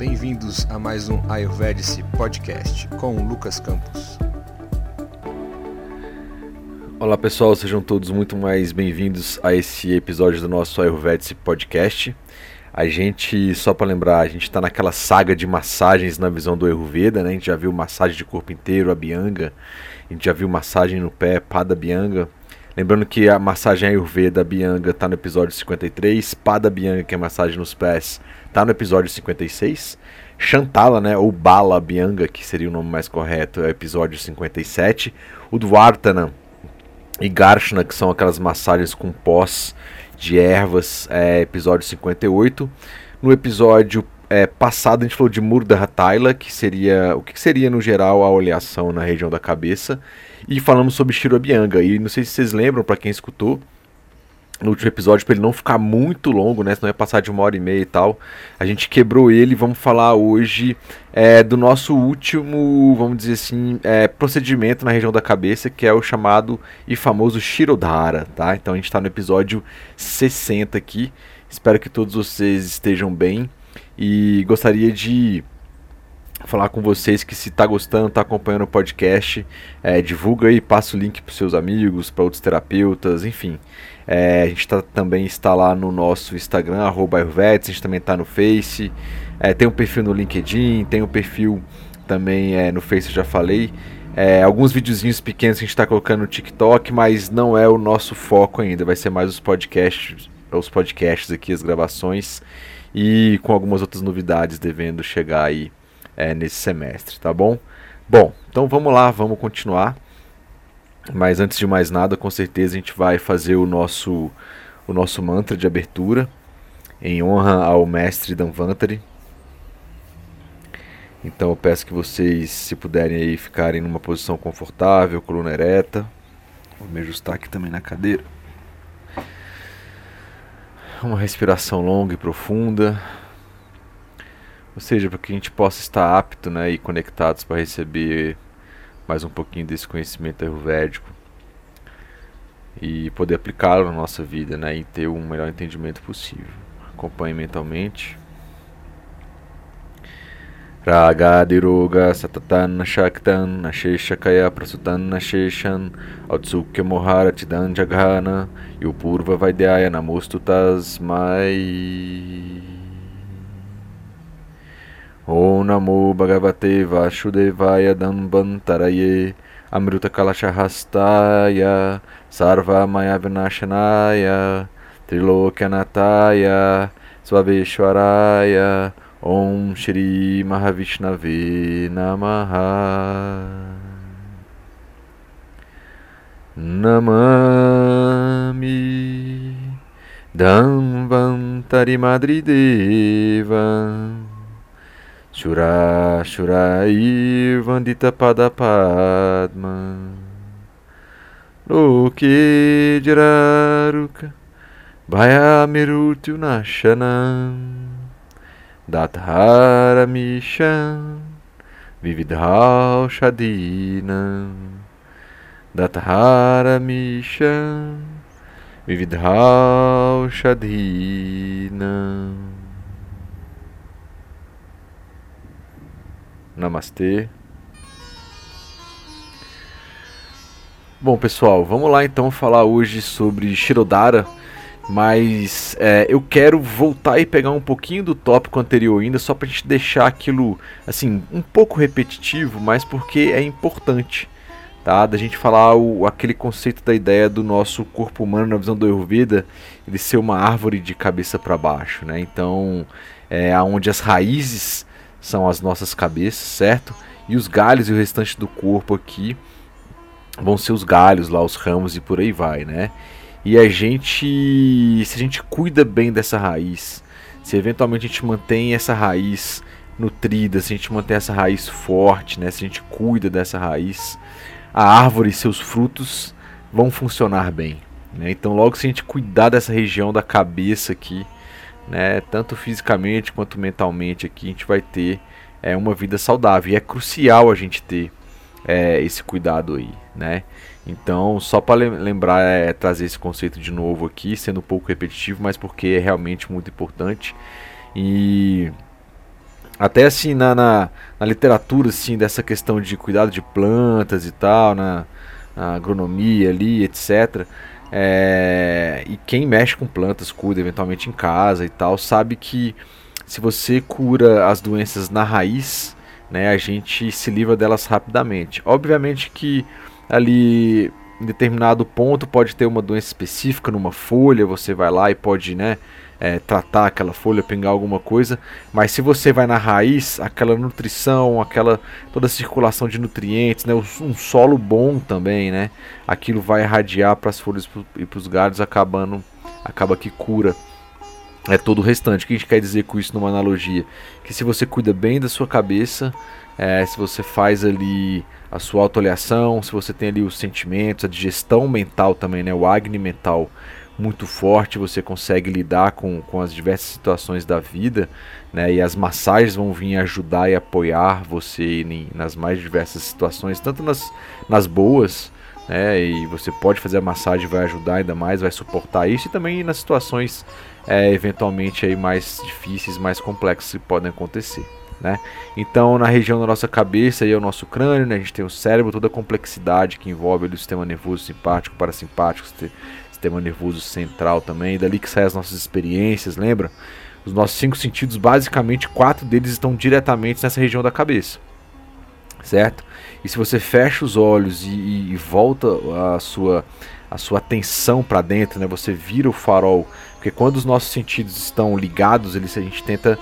Bem-vindos a mais um Ayurvedic Podcast com Lucas Campos. Olá pessoal, sejam todos muito mais bem-vindos a esse episódio do nosso Ayurvedic Podcast. A gente, só para lembrar, a gente está naquela saga de massagens na visão do Ayurveda, né? A gente já viu massagem de corpo inteiro, a Bianga, a gente já viu massagem no pé, Pada Bianga. Lembrando que a massagem Ayurveda Bianga está no episódio 53, Pada Bianga, que é massagem nos pés, está no episódio 56. Chantala, né, ou Bala Bianga, que seria o nome mais correto, é o episódio 57. O Dvartana e Garshna, que são aquelas massagens com pós de ervas, é, episódio 58. No episódio é, passado a gente falou de Murdha Taila, que seria o que seria no geral a oleação na região da cabeça, e falamos sobre Shirobianga. E não sei se vocês lembram, para quem escutou, no último episódio, para ele não ficar muito longo, né? Senão ia passar de uma hora e meia e tal. A gente quebrou ele. Vamos falar hoje é, do nosso último, vamos dizer assim, é, procedimento na região da cabeça, que é o chamado e famoso Shirodhara, tá? Então a gente está no episódio 60 aqui. Espero que todos vocês estejam bem e gostaria de falar com vocês que se está gostando, está acompanhando o podcast, é, divulga aí, passa o link para seus amigos, para outros terapeutas, enfim. É, a gente tá, também está lá no nosso Instagram, arroba a gente também está no Face, é, tem um perfil no LinkedIn, tem um perfil também é, no Face, eu já falei. É, alguns videozinhos pequenos que a gente está colocando no TikTok, mas não é o nosso foco ainda, vai ser mais os podcasts, os podcasts aqui, as gravações, e com algumas outras novidades devendo chegar aí é, nesse semestre, tá bom? Bom, então vamos lá, vamos continuar. Mas antes de mais nada, com certeza a gente vai fazer o nosso, o nosso mantra de abertura em honra ao mestre Danvantari. Então eu peço que vocês, se puderem aí, ficarem numa posição confortável, coluna ereta. Vou me ajustar aqui também na cadeira. Uma respiração longa e profunda. Ou seja, para que a gente possa estar apto né, e conectados para receber mais um pouquinho desse conhecimento ayurvédico e poder aplicá-lo na nossa vida, né, e ter um melhor entendimento possível. Acompanhe mentalmente. Shaktan asheshakaya prasutan asheshan Atsukya mohara tidan jaghana Yupurva vaidhyaya namostutas mai Om Namo Bhagavate Vasudevaya Dambantaraye Amruta Kalashahastaya Sarva Maya Vinashanaya Trilokyanataya Swaveshwaraya Om Shri Mahavishnave Namaha Namami Dambantari Madrideva Shura Shurai Vandita Padapadma Loke Jiraruka Bhayamirutu Nashanam Dathara Mishan Vividhal Shadinam Dathara Mishan Vividhal Shadinam Namastê. Bom, pessoal, vamos lá então falar hoje sobre Shirodara, mas é, eu quero voltar e pegar um pouquinho do tópico anterior ainda, só para a gente deixar aquilo assim um pouco repetitivo, mas porque é importante, tá? Da gente falar o, aquele conceito da ideia do nosso corpo humano na visão do Ayurveda, ele ser uma árvore de cabeça para baixo, né? Então, é onde as raízes são as nossas cabeças, certo? E os galhos e o restante do corpo aqui vão ser os galhos lá, os ramos e por aí vai, né? E a gente, se a gente cuida bem dessa raiz, se eventualmente a gente mantém essa raiz nutrida, se a gente mantém essa raiz forte, né? Se a gente cuida dessa raiz, a árvore e seus frutos vão funcionar bem, né? Então logo se a gente cuidar dessa região da cabeça aqui, né, tanto fisicamente quanto mentalmente aqui, a gente vai ter é, uma vida saudável. E é crucial a gente ter é, esse cuidado aí, né? Então, só para lembrar, é, trazer esse conceito de novo aqui, sendo um pouco repetitivo, mas porque é realmente muito importante. E até assim na, na, na, literatura assim dessa questão de cuidado de plantas e tal, na, na agronomia ali, etc. É, e quem mexe com plantas, cuida eventualmente em casa e tal, sabe que se você cura as doenças na raiz, né, a gente se livra delas rapidamente. Obviamente que ali em determinado ponto pode ter uma doença específica numa folha, você vai lá e pode, né, é, tratar aquela folha, pegar alguma coisa, mas se você vai na raiz, aquela nutrição, aquela toda a circulação de nutrientes, né, um solo bom também, né, aquilo vai irradiar para as folhas e para os galhos, acabando, acaba que cura é todo o restante. O que a gente quer dizer com isso numa analogia? Que se você cuida bem da sua cabeça, é, se você faz ali a sua autoavaliação, se você tem ali os sentimentos, a digestão mental também, né, o agni mental muito forte, você consegue lidar com, com as diversas situações da vida, né? E as massagens vão vir ajudar e apoiar você em, nas mais diversas situações, tanto nas, nas boas, né? E você pode fazer a massagem, vai ajudar ainda mais, vai suportar isso, e também nas situações é, eventualmente aí mais difíceis, mais complexas que podem acontecer. Né? Então, na região da nossa cabeça e é o nosso crânio, né, a gente tem o cérebro, toda a complexidade que envolve ali, o sistema nervoso simpático, parasimpático, sistema nervoso central também, dali que saem as nossas experiências, lembra? Os nossos cinco sentidos, basicamente, quatro deles estão diretamente nessa região da cabeça, certo? E se você fecha os olhos e, e volta a sua, a sua atenção para dentro, né? Você vira o farol, porque quando os nossos sentidos estão ligados, eles, a gente tenta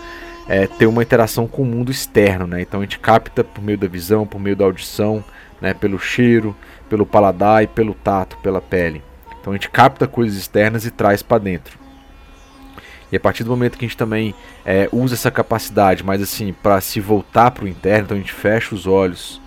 é, ter uma interação com o mundo externo, né? Então a gente capta por meio da visão, por meio da audição, né? Pelo cheiro, pelo paladar e pelo tato, pela pele. Então a gente capta coisas externas e traz para dentro. E a partir do momento que a gente também é, usa essa capacidade, mas assim, para se voltar para o interno, então a gente fecha os olhos,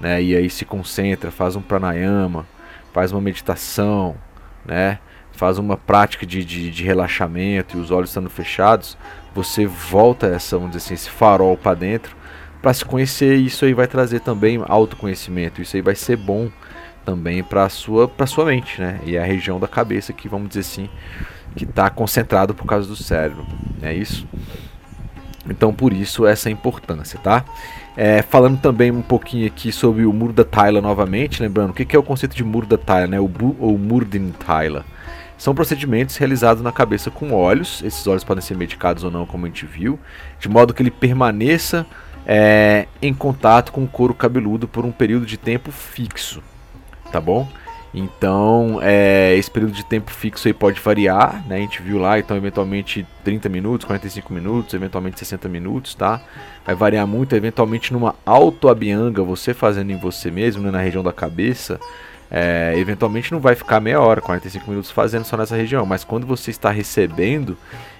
né, e aí se concentra, faz um pranayama, faz uma meditação, né, faz uma prática de, de, de relaxamento e os olhos estando fechados, você volta essa, vamos dizer assim, esse farol para dentro para se conhecer e isso aí vai trazer também autoconhecimento. Isso aí vai ser bom também para sua para sua mente, né? E a região da cabeça que vamos dizer assim que está concentrado por causa do cérebro, é isso. Então por isso essa importância, tá? É, falando também um pouquinho aqui sobre o muro da Tyla novamente, lembrando o que, que é o conceito de muro da Tyla, né? O, o Murdin Tyla. São procedimentos realizados na cabeça com óleos, esses óleos podem ser medicados ou não, como a gente viu, de modo que ele permaneça é, em contato com o couro cabeludo por um período de tempo fixo tá bom? Então, é, esse período de tempo fixo aí pode variar, né? A gente viu lá, então, eventualmente 30 minutos, 45 minutos, eventualmente 60 minutos, tá? Vai variar muito, eventualmente numa autoabianga, você fazendo em você mesmo, né, na região da cabeça, é, eventualmente não vai ficar meia hora, 45 minutos fazendo só nessa região, mas quando você está recebendo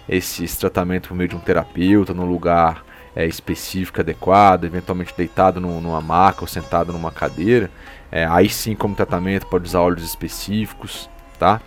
esse, esse tratamento por meio de um terapeuta, num lugar é, específico, adequado, eventualmente deitado numa maca ou sentado numa cadeira, é, aí sim, como tratamento, pode usar óleos específicos, tá?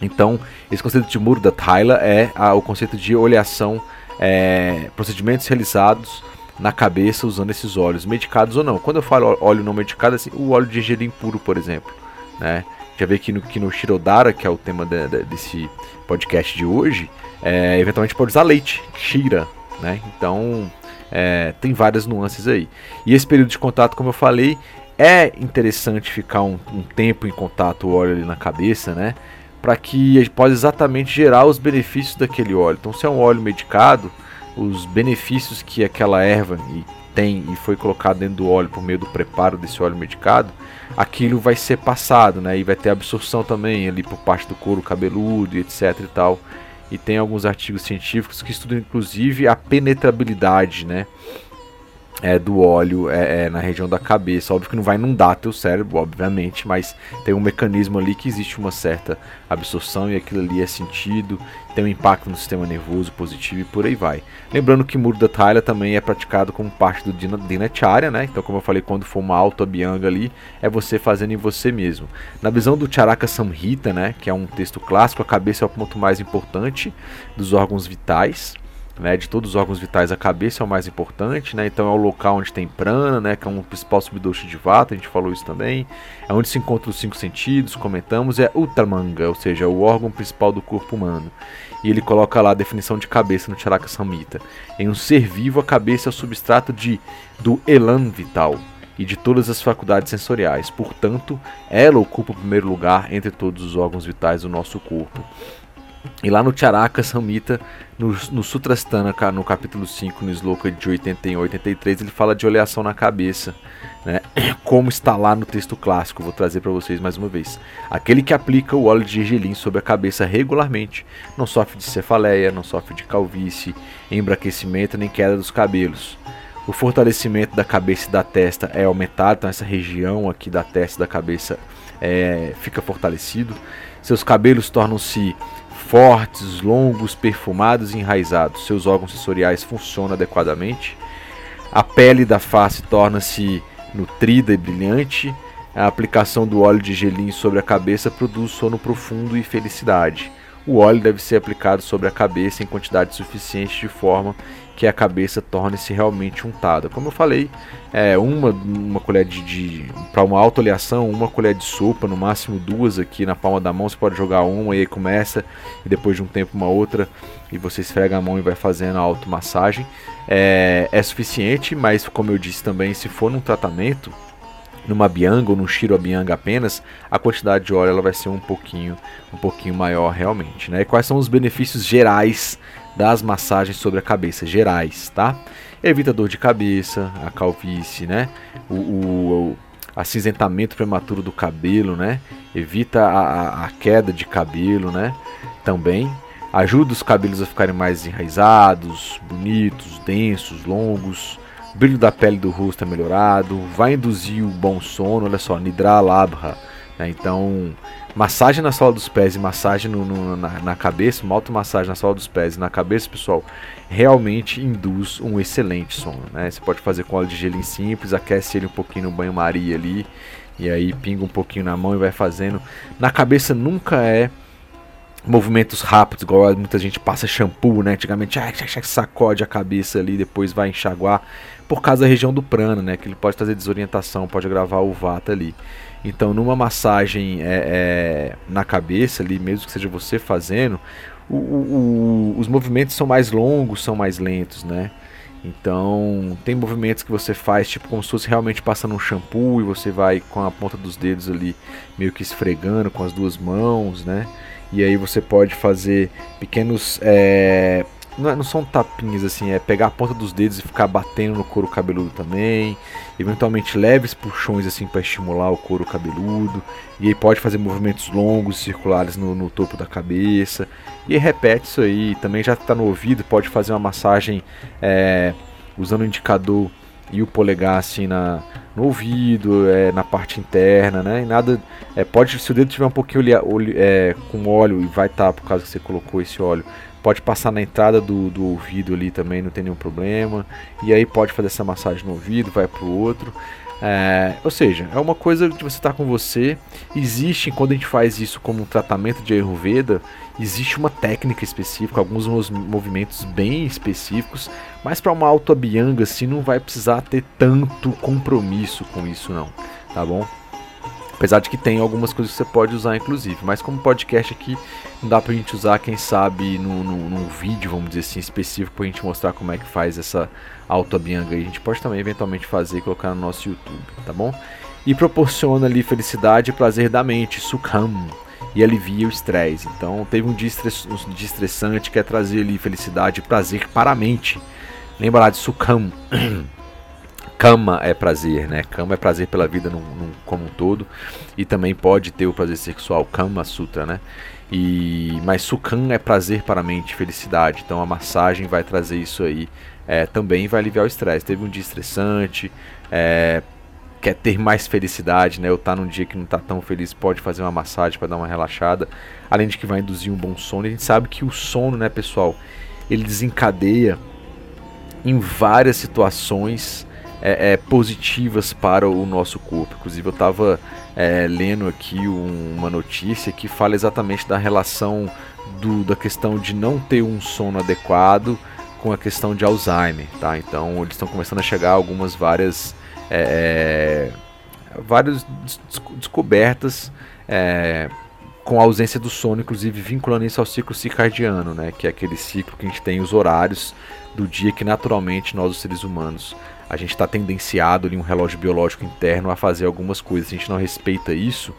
Então, esse conceito de muro da Tyler é a, o conceito de oleação, é, procedimentos realizados na cabeça usando esses óleos, medicados ou não. Quando eu falo óleo não medicado, assim, o óleo de gergelim puro, por exemplo, né? Já vê que no, que no Shirodara, que é o tema de, de, desse podcast de hoje, é, eventualmente pode usar leite, Shira, né? Então, é, tem várias nuances aí. E esse período de contato, como eu falei, é interessante ficar um, um tempo em contato o óleo ali na cabeça, né? Para que pode exatamente gerar os benefícios daquele óleo. Então, se é um óleo medicado, os benefícios que aquela erva tem e foi colocado dentro do óleo por meio do preparo desse óleo medicado, aquilo vai ser passado, né? E vai ter absorção também ali por parte do couro cabeludo, etc e tal. E tem alguns artigos científicos que estudam inclusive a penetrabilidade, né? É, do óleo é, é, na região da cabeça. Óbvio que não vai inundar teu cérebro, obviamente, mas tem um mecanismo ali que existe uma certa absorção e aquilo ali é sentido, tem um impacto no sistema nervoso positivo e por aí vai. Lembrando que Murda Thaila também é praticado como parte do Dinacharya, né? Então, como eu falei, quando for uma auto-abhyanga ali, é você fazendo em você mesmo. Na visão do Charaka Samhita, né, que é um texto clássico, a cabeça é o ponto mais importante dos órgãos vitais né, de todos os órgãos vitais, a cabeça é o mais importante, né, então é o local onde tem prana, né, que é um principal subdoce de vata, a gente falou isso também, é onde se encontram os cinco sentidos, comentamos, é Uttamanga, ou seja, o órgão principal do corpo humano. E ele coloca lá a definição de cabeça no Charaka Samhita. Em um ser vivo, a cabeça é o substrato de, do elan vital e de todas as faculdades sensoriais. Portanto, ela ocupa o primeiro lugar entre todos os órgãos vitais do nosso corpo. E lá no Charaka Samhita, no, no Sutrasthana, no capítulo 5, no sloka de 81 e 83, ele fala de oleação na cabeça, né? como está lá no texto clássico. Vou trazer para vocês mais uma vez. Aquele que aplica o óleo de gergelim sobre a cabeça regularmente não sofre de cefaleia, não sofre de calvície, embraquecimento nem queda dos cabelos. O fortalecimento da cabeça e da testa é aumentado, então essa região aqui da testa e da cabeça é, fica fortalecido. Seus cabelos tornam-se fortes, longos, perfumados e enraizados. Seus órgãos sensoriais funcionam adequadamente. A pele da face torna-se nutrida e brilhante. A aplicação do óleo de gelim sobre a cabeça produz sono profundo e felicidade. O óleo deve ser aplicado sobre a cabeça em quantidade suficiente de forma que a cabeça torne-se realmente untada. Como eu falei, é, uma, uma colher de, de para uma autoleação, uma colher de sopa, no máximo duas aqui na palma da mão. Você pode jogar uma e aí começa, e depois de um tempo uma outra, e você esfrega a mão e vai fazendo a automassagem. É, é suficiente, mas como eu disse também, se for num tratamento, numa bianga ou num shiro bianga apenas, a quantidade de óleo ela vai ser um pouquinho, um pouquinho maior realmente, né? E quais são os benefícios gerais das massagens sobre a cabeça gerais, tá? Evita dor de cabeça, a calvície, né? O, o, o acinzentamento prematuro do cabelo, né? Evita a, a, queda de cabelo, né? Também ajuda os cabelos a ficarem mais enraizados, bonitos, densos, longos. O brilho da pele do rosto é melhorado, vai induzir o bom sono. Olha só, Nidra Labha. Né? Então, Massagem na sola dos pés e massagem no, no, na, na, cabeça, uma automassagem na sola dos pés e na cabeça, pessoal, realmente induz um excelente sono. Né? Você pode fazer com óleo de gelim simples, aquece ele um pouquinho no banho-maria ali, e aí pinga um pouquinho na mão e vai fazendo. Na cabeça nunca é movimentos rápidos, igual muita gente passa shampoo, né? Antigamente, sacode a cabeça ali, depois vai enxaguar, por causa da região do prana, né? Que ele pode trazer desorientação, pode agravar o vata ali. Então, numa massagem é, é, na cabeça ali, mesmo que seja você fazendo, o, o, os movimentos são mais longos, são mais lentos, né? Então, tem movimentos que você faz, tipo como se fosse realmente passando um shampoo e você vai com a ponta dos dedos ali meio que esfregando com as duas mãos, né? E aí você pode fazer pequenos é, não, é, não, são tapinhas assim, é pegar a ponta dos dedos e ficar batendo no couro cabeludo também. Eventualmente leves puxões assim para estimular o couro cabeludo. E aí pode fazer movimentos longos, circulares no, no topo da cabeça. E repete isso aí. Também já está no ouvido, pode fazer uma massagem é, usando o indicador e o polegar assim na, no ouvido, é, na parte interna, né? E nada. É, pode, se o dedo tiver um pouquinho é, com óleo e vai estar tá, por causa que você colocou esse óleo Pode passar na entrada do, do ouvido ali também, não tem nenhum problema. E aí pode fazer essa massagem no ouvido, vai pro outro. É, ou seja, é uma coisa que você está com você. Existe, quando a gente faz isso como um tratamento de Ayurveda, existe uma técnica específica, alguns movimentos bem específicos, mas para uma auto-abhyanga assim não vai precisar ter tanto compromisso com isso não, tá bom? Apesar de que tem algumas coisas que você pode usar, inclusive. Mas como podcast aqui, não dá pra gente usar, quem sabe, num, num, num vídeo, vamos dizer assim, específico pra gente mostrar como é que faz essa auto-abianga aí. A gente pode também eventualmente fazer e colocar no nosso YouTube, tá bom? E proporciona ali felicidade e prazer da mente, sukham, e alivia o estresse. Então teve um dia, estress, um dia estressante que é trazer ali felicidade e prazer para a mente. Lembra lá de sukham. Kama é prazer, né? Kama é prazer pela vida num, num, como um todo e também pode ter o prazer sexual, Kama Sutra, né? E mas Sukhan é prazer para a mente, felicidade. Então a massagem vai trazer isso aí. É, também vai aliviar o estresse. Teve um dia estressante, é, quer ter mais felicidade, né? Ou tá num dia que não tá tão feliz, pode fazer uma massagem para dar uma relaxada. Além de que vai induzir um bom sono. E a gente sabe que o sono, né, pessoal, ele desencadeia em várias situações é, é, positivas para o nosso corpo. Inclusive, eu estava é, lendo aqui um, uma notícia que fala exatamente da relação do, da questão de não ter um sono adequado com a questão de Alzheimer, tá? Então eles estão começando a chegar algumas várias é, é várias descobertas é, com a ausência do sono, inclusive vinculando isso ao ciclo circadiano, né? Que é aquele ciclo que a gente tem os horários do dia que naturalmente nós os seres humanos a gente está tendenciado ali um relógio biológico interno a fazer algumas coisas. Se a gente não respeita isso,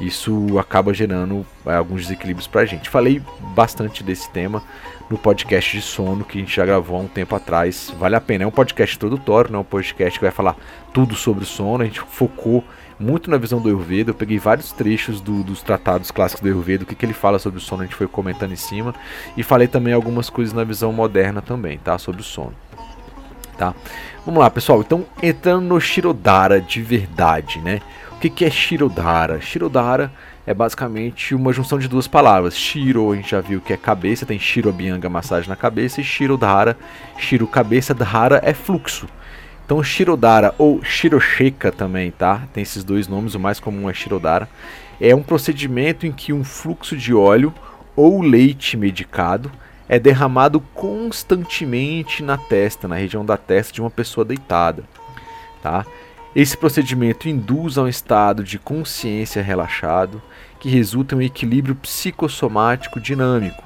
isso acaba gerando é, alguns desequilíbrios para a gente. Falei bastante desse tema no podcast de sono que a gente já gravou há um tempo atrás. Vale a pena. É um podcast introdutório, não é um podcast que vai falar tudo sobre o sono. A gente focou muito na visão do Ayurveda. Eu peguei vários trechos do, dos tratados clássicos do Ayurveda, o que, que ele fala sobre o sono, a gente foi comentando em cima. E falei também algumas coisas na visão moderna também, tá? Sobre o sono tá? Vamos lá, pessoal. Então, entrando no Shirodara de verdade, né? O que, que é Shirodara? Shirodara é basicamente uma junção de duas palavras. Shiro, a gente já viu que é cabeça, tem Shiro Abhyanga, massagem na cabeça, e Shirodara, Shiro cabeça, Dhara é fluxo. Então, Shirodara ou Shirosheka também, tá? Tem esses dois nomes, o mais comum é Shirodara. É um procedimento em que um fluxo de óleo ou leite medicado é derramado constantemente na testa, na região da testa de uma pessoa deitada. Tá? Esse procedimento induz a um estado de consciência relaxado que resulta em um equilíbrio psicossomático dinâmico,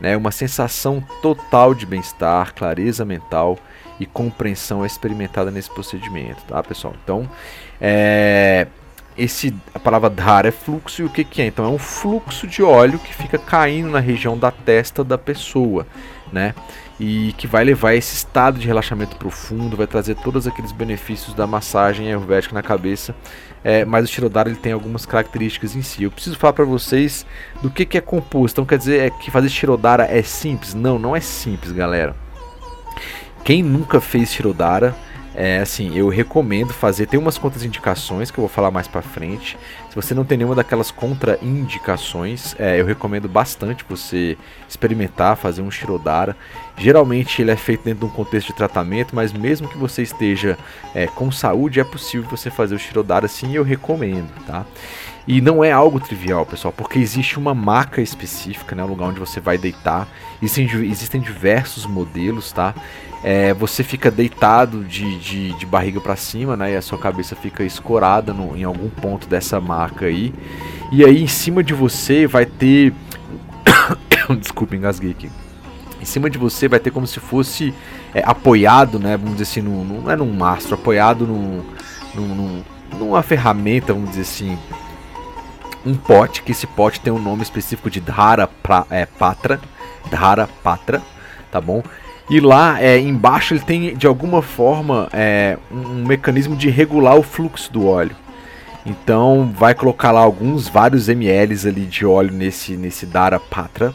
né? uma sensação total de bem-estar, clareza mental e compreensão é experimentada nesse procedimento, tá, pessoal? Então, é, esse a palavra dhara é fluxo e o que, que é? Então é um fluxo de óleo que fica caindo na região da testa da pessoa, né? E que vai levar esse estado de relaxamento profundo, vai trazer todos aqueles benefícios da massagem ayurvédica na cabeça. É, mas o Shirodara ele tem algumas características em si. Eu preciso falar para vocês do que, que é composto. Então quer dizer é que fazer Shirodara é simples? Não, não é simples, galera. Quem nunca fez Shirodara é assim, eu recomendo fazer. Tem umas contraindicações que eu vou falar mais pra frente. Se você não tem nenhuma daquelas contraindicações, é, eu recomendo bastante você experimentar, fazer um Shirodara. Geralmente ele é feito dentro de um contexto de tratamento, mas mesmo que você esteja é, com saúde, é possível você fazer o Shirodara sim, eu recomendo, tá? E não é algo trivial, pessoal, porque existe uma maca específica, né, lugar onde você vai deitar. Existem, existem diversos modelos, tá? É, você fica deitado de, de, de barriga para cima, né? E a sua cabeça fica escorada no, em algum ponto dessa maca aí. E aí em cima de você vai ter. Desculpa, engasguei aqui. Em cima de você vai ter como se fosse é, apoiado, né? Vamos dizer assim, no, no, não é num mastro, apoiado num, num, numa ferramenta, vamos dizer assim, um pote, que esse pote tem um nome específico de Dhara pra, é, Patra, Dhara Patra, tá bom? E lá é, embaixo ele tem de alguma forma é, um, mecanismo de regular o fluxo do óleo. Então vai colocar lá alguns, vários ml ali de óleo nesse, nesse Dhara Patra.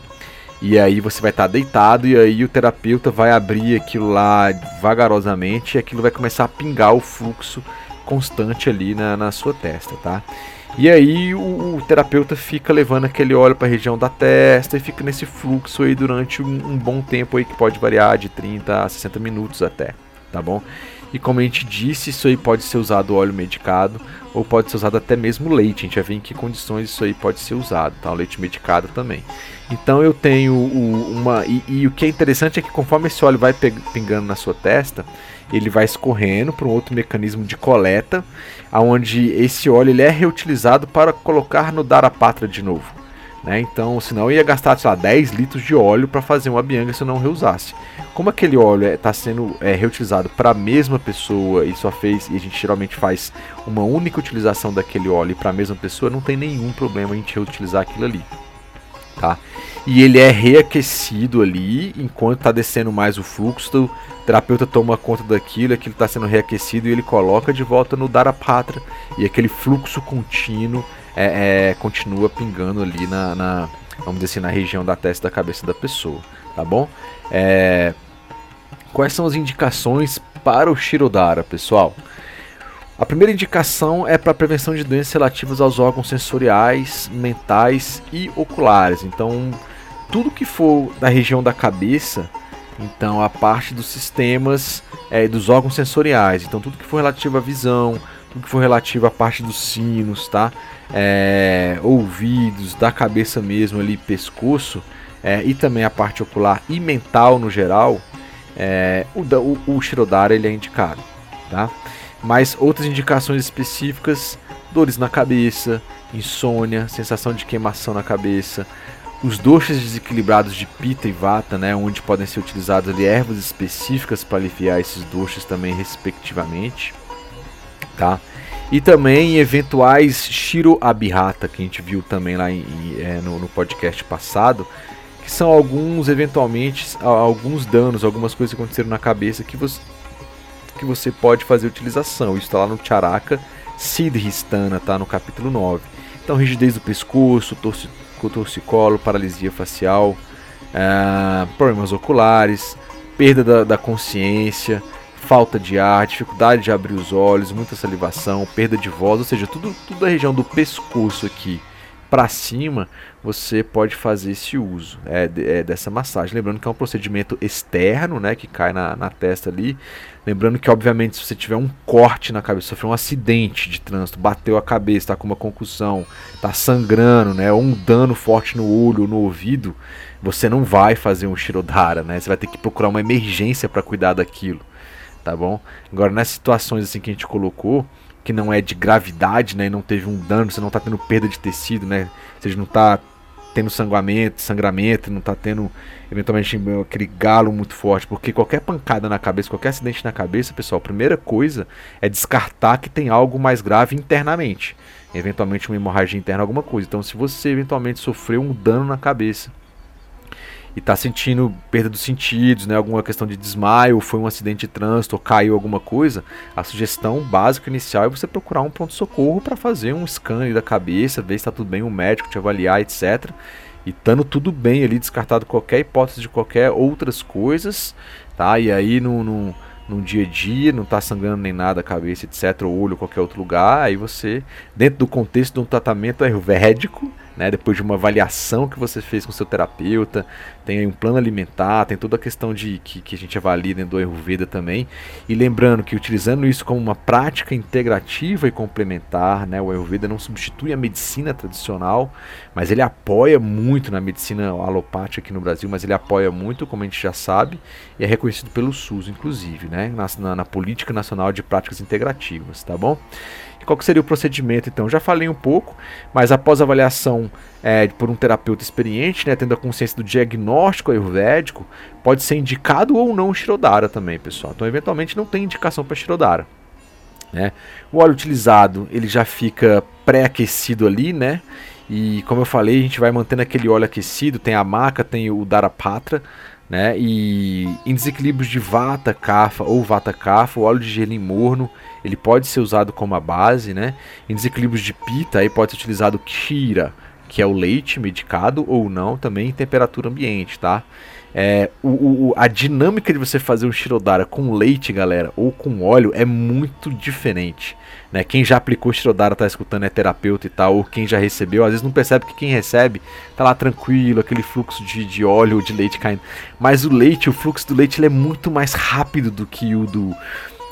E aí você vai estar tá deitado e aí o terapeuta vai abrir aquilo lá vagarosamente e aquilo vai começar a pingar o fluxo constante ali na, na sua testa, tá? E aí o, o terapeuta fica levando aquele óleo para a região da testa e fica nesse fluxo aí durante um, um, bom tempo aí que pode variar de 30 a 60 minutos até, tá bom? E como a gente disse, isso aí pode ser usado óleo medicado ou pode ser usado até mesmo leite. A gente já vê em que condições isso aí pode ser usado, tá? O leite medicado também. Então eu tenho uma. E, e, o que é interessante é que conforme esse óleo vai pingando na sua testa, ele vai escorrendo para um outro mecanismo de coleta, aonde esse óleo ele é reutilizado para colocar no Darapatra de novo. Né? Então, senão ia gastar, sei lá, 10 litros de óleo para fazer uma bianga se eu não reusasse. Como aquele óleo está é, sendo é, reutilizado para a mesma pessoa e só fez, e a gente geralmente faz uma única utilização daquele óleo para a mesma pessoa, não tem nenhum problema a gente reutilizar aquilo ali. Tá? E ele é reaquecido ali enquanto está descendo mais o fluxo terapeuta toma conta daquilo, aquilo está sendo reaquecido e ele coloca de volta no Darapatra e aquele fluxo contínuo é, é, continua pingando ali na, na, vamos dizer assim, na região da testa da cabeça da pessoa, tá bom? É, quais são as indicações para o Shirodara, pessoal? A primeira indicação é para prevenção de doenças relativas aos órgãos sensoriais, mentais e oculares. Então, tudo que for da região da cabeça então, a parte dos sistemas é, dos órgãos sensoriais. Então, tudo que for relativo à visão, tudo que for relativo à parte dos sinos, tá? É, ouvidos, da cabeça mesmo ali, pescoço, é, e também a parte ocular e mental no geral, é, o, o, o Shirodara ele é indicado, tá? Mas outras indicações específicas, dores na cabeça, insônia, sensação de queimação na cabeça, os doshas desequilibrados de pita e vata, né, onde podem ser utilizadas ali ervas específicas para aliviar esses doshas também respectivamente, tá? E também eventuais Shiro Abhata, que a gente viu também lá em, é, no, no, podcast passado, que são alguns, eventualmente, alguns danos, algumas coisas que aconteceram na cabeça que você, que você pode fazer utilização. Isso está lá no Charaka Siddhistana, tá? No capítulo 9. Então, rigidez do pescoço, torci, torcicolo, paralisia facial, é, problemas oculares, perda da, da consciência, falta de ar, dificuldade de abrir os olhos, muita salivação, perda de voz, ou seja, tudo, tudo da região do pescoço aqui para cima, você pode fazer esse uso é, é, dessa massagem. Lembrando que é um procedimento externo, né, que cai na, na testa ali. Lembrando que, obviamente, se você tiver um corte na cabeça, sofreu um acidente de trânsito, bateu a cabeça, está com uma concussão, está sangrando, né, ou um dano forte no olho ou no ouvido, você não vai fazer um Shirodara, né? Você vai ter que procurar uma emergência para cuidar daquilo tá bom? Agora, nas situações assim que a gente colocou, que não é de gravidade, né, e não teve um dano, você não tá tendo perda de tecido, né, seja, não tá tendo sangramento, sangramento, não tá tendo eventualmente aquele galo muito forte, porque qualquer pancada na cabeça, qualquer acidente na cabeça, pessoal, a primeira coisa é descartar que tem algo mais grave internamente, eventualmente uma hemorragia interna, alguma coisa. Então, se você eventualmente sofreu um dano na cabeça, e está sentindo perda dos sentidos, né, alguma questão de desmaio, foi um acidente de trânsito, ou caiu alguma coisa, a sugestão básica inicial é você procurar um pronto-socorro para fazer um scan da cabeça, ver se está tudo bem, um médico te avaliar, etc. E estando tudo bem ali, descartado qualquer hipótese de qualquer outras coisas, tá? E aí no, no dia a dia, não está sangrando nem nada a cabeça, etc., ou olho, qualquer outro lugar, aí você, dentro do contexto de um tratamento ayurvédico, né, depois de uma avaliação que você fez com seu terapeuta, tem um plano alimentar, tem toda a questão de que, que a gente avalia dentro do Ayurveda também. E lembrando que utilizando isso como uma prática integrativa e complementar, né, o Ayurveda não substitui a medicina tradicional, mas ele apoia muito na medicina alopática aqui no Brasil, mas ele apoia muito, como a gente já sabe, e é reconhecido pelo SUS, inclusive, né, na, na, na Política Nacional de Práticas Integrativas, tá bom? Qual que seria o procedimento então? Já falei um pouco, mas após avaliação é, por um terapeuta experiente, né, tendo a consciência do diagnóstico ayurvédico, pode ser indicado ou não o Shirodara também, pessoal. Então, eventualmente, não tem indicação para Shirodara. Né? O óleo utilizado ele já fica pré-aquecido ali, né? E como eu falei, a gente vai mantendo aquele óleo aquecido, tem a maca, tem o Darapatra, né? E em desequilíbrios de vata, kafa ou vata kafa, o óleo de gelim morno, ele pode ser usado como a base, né? Em desequilíbrios de pita, aí pode ser utilizado kira, que é o leite medicado ou não, também em temperatura ambiente, tá? É, o, o, a dinâmica de você fazer um Shirodara com leite, galera, ou com óleo é muito diferente. Né? Quem já aplicou Shirodara tá escutando é terapeuta e tal, ou quem já recebeu, às vezes não percebe que quem recebe tá lá tranquilo, aquele fluxo de, de óleo ou de leite caindo. Mas o leite, o fluxo do leite, ele é muito mais rápido do que o do,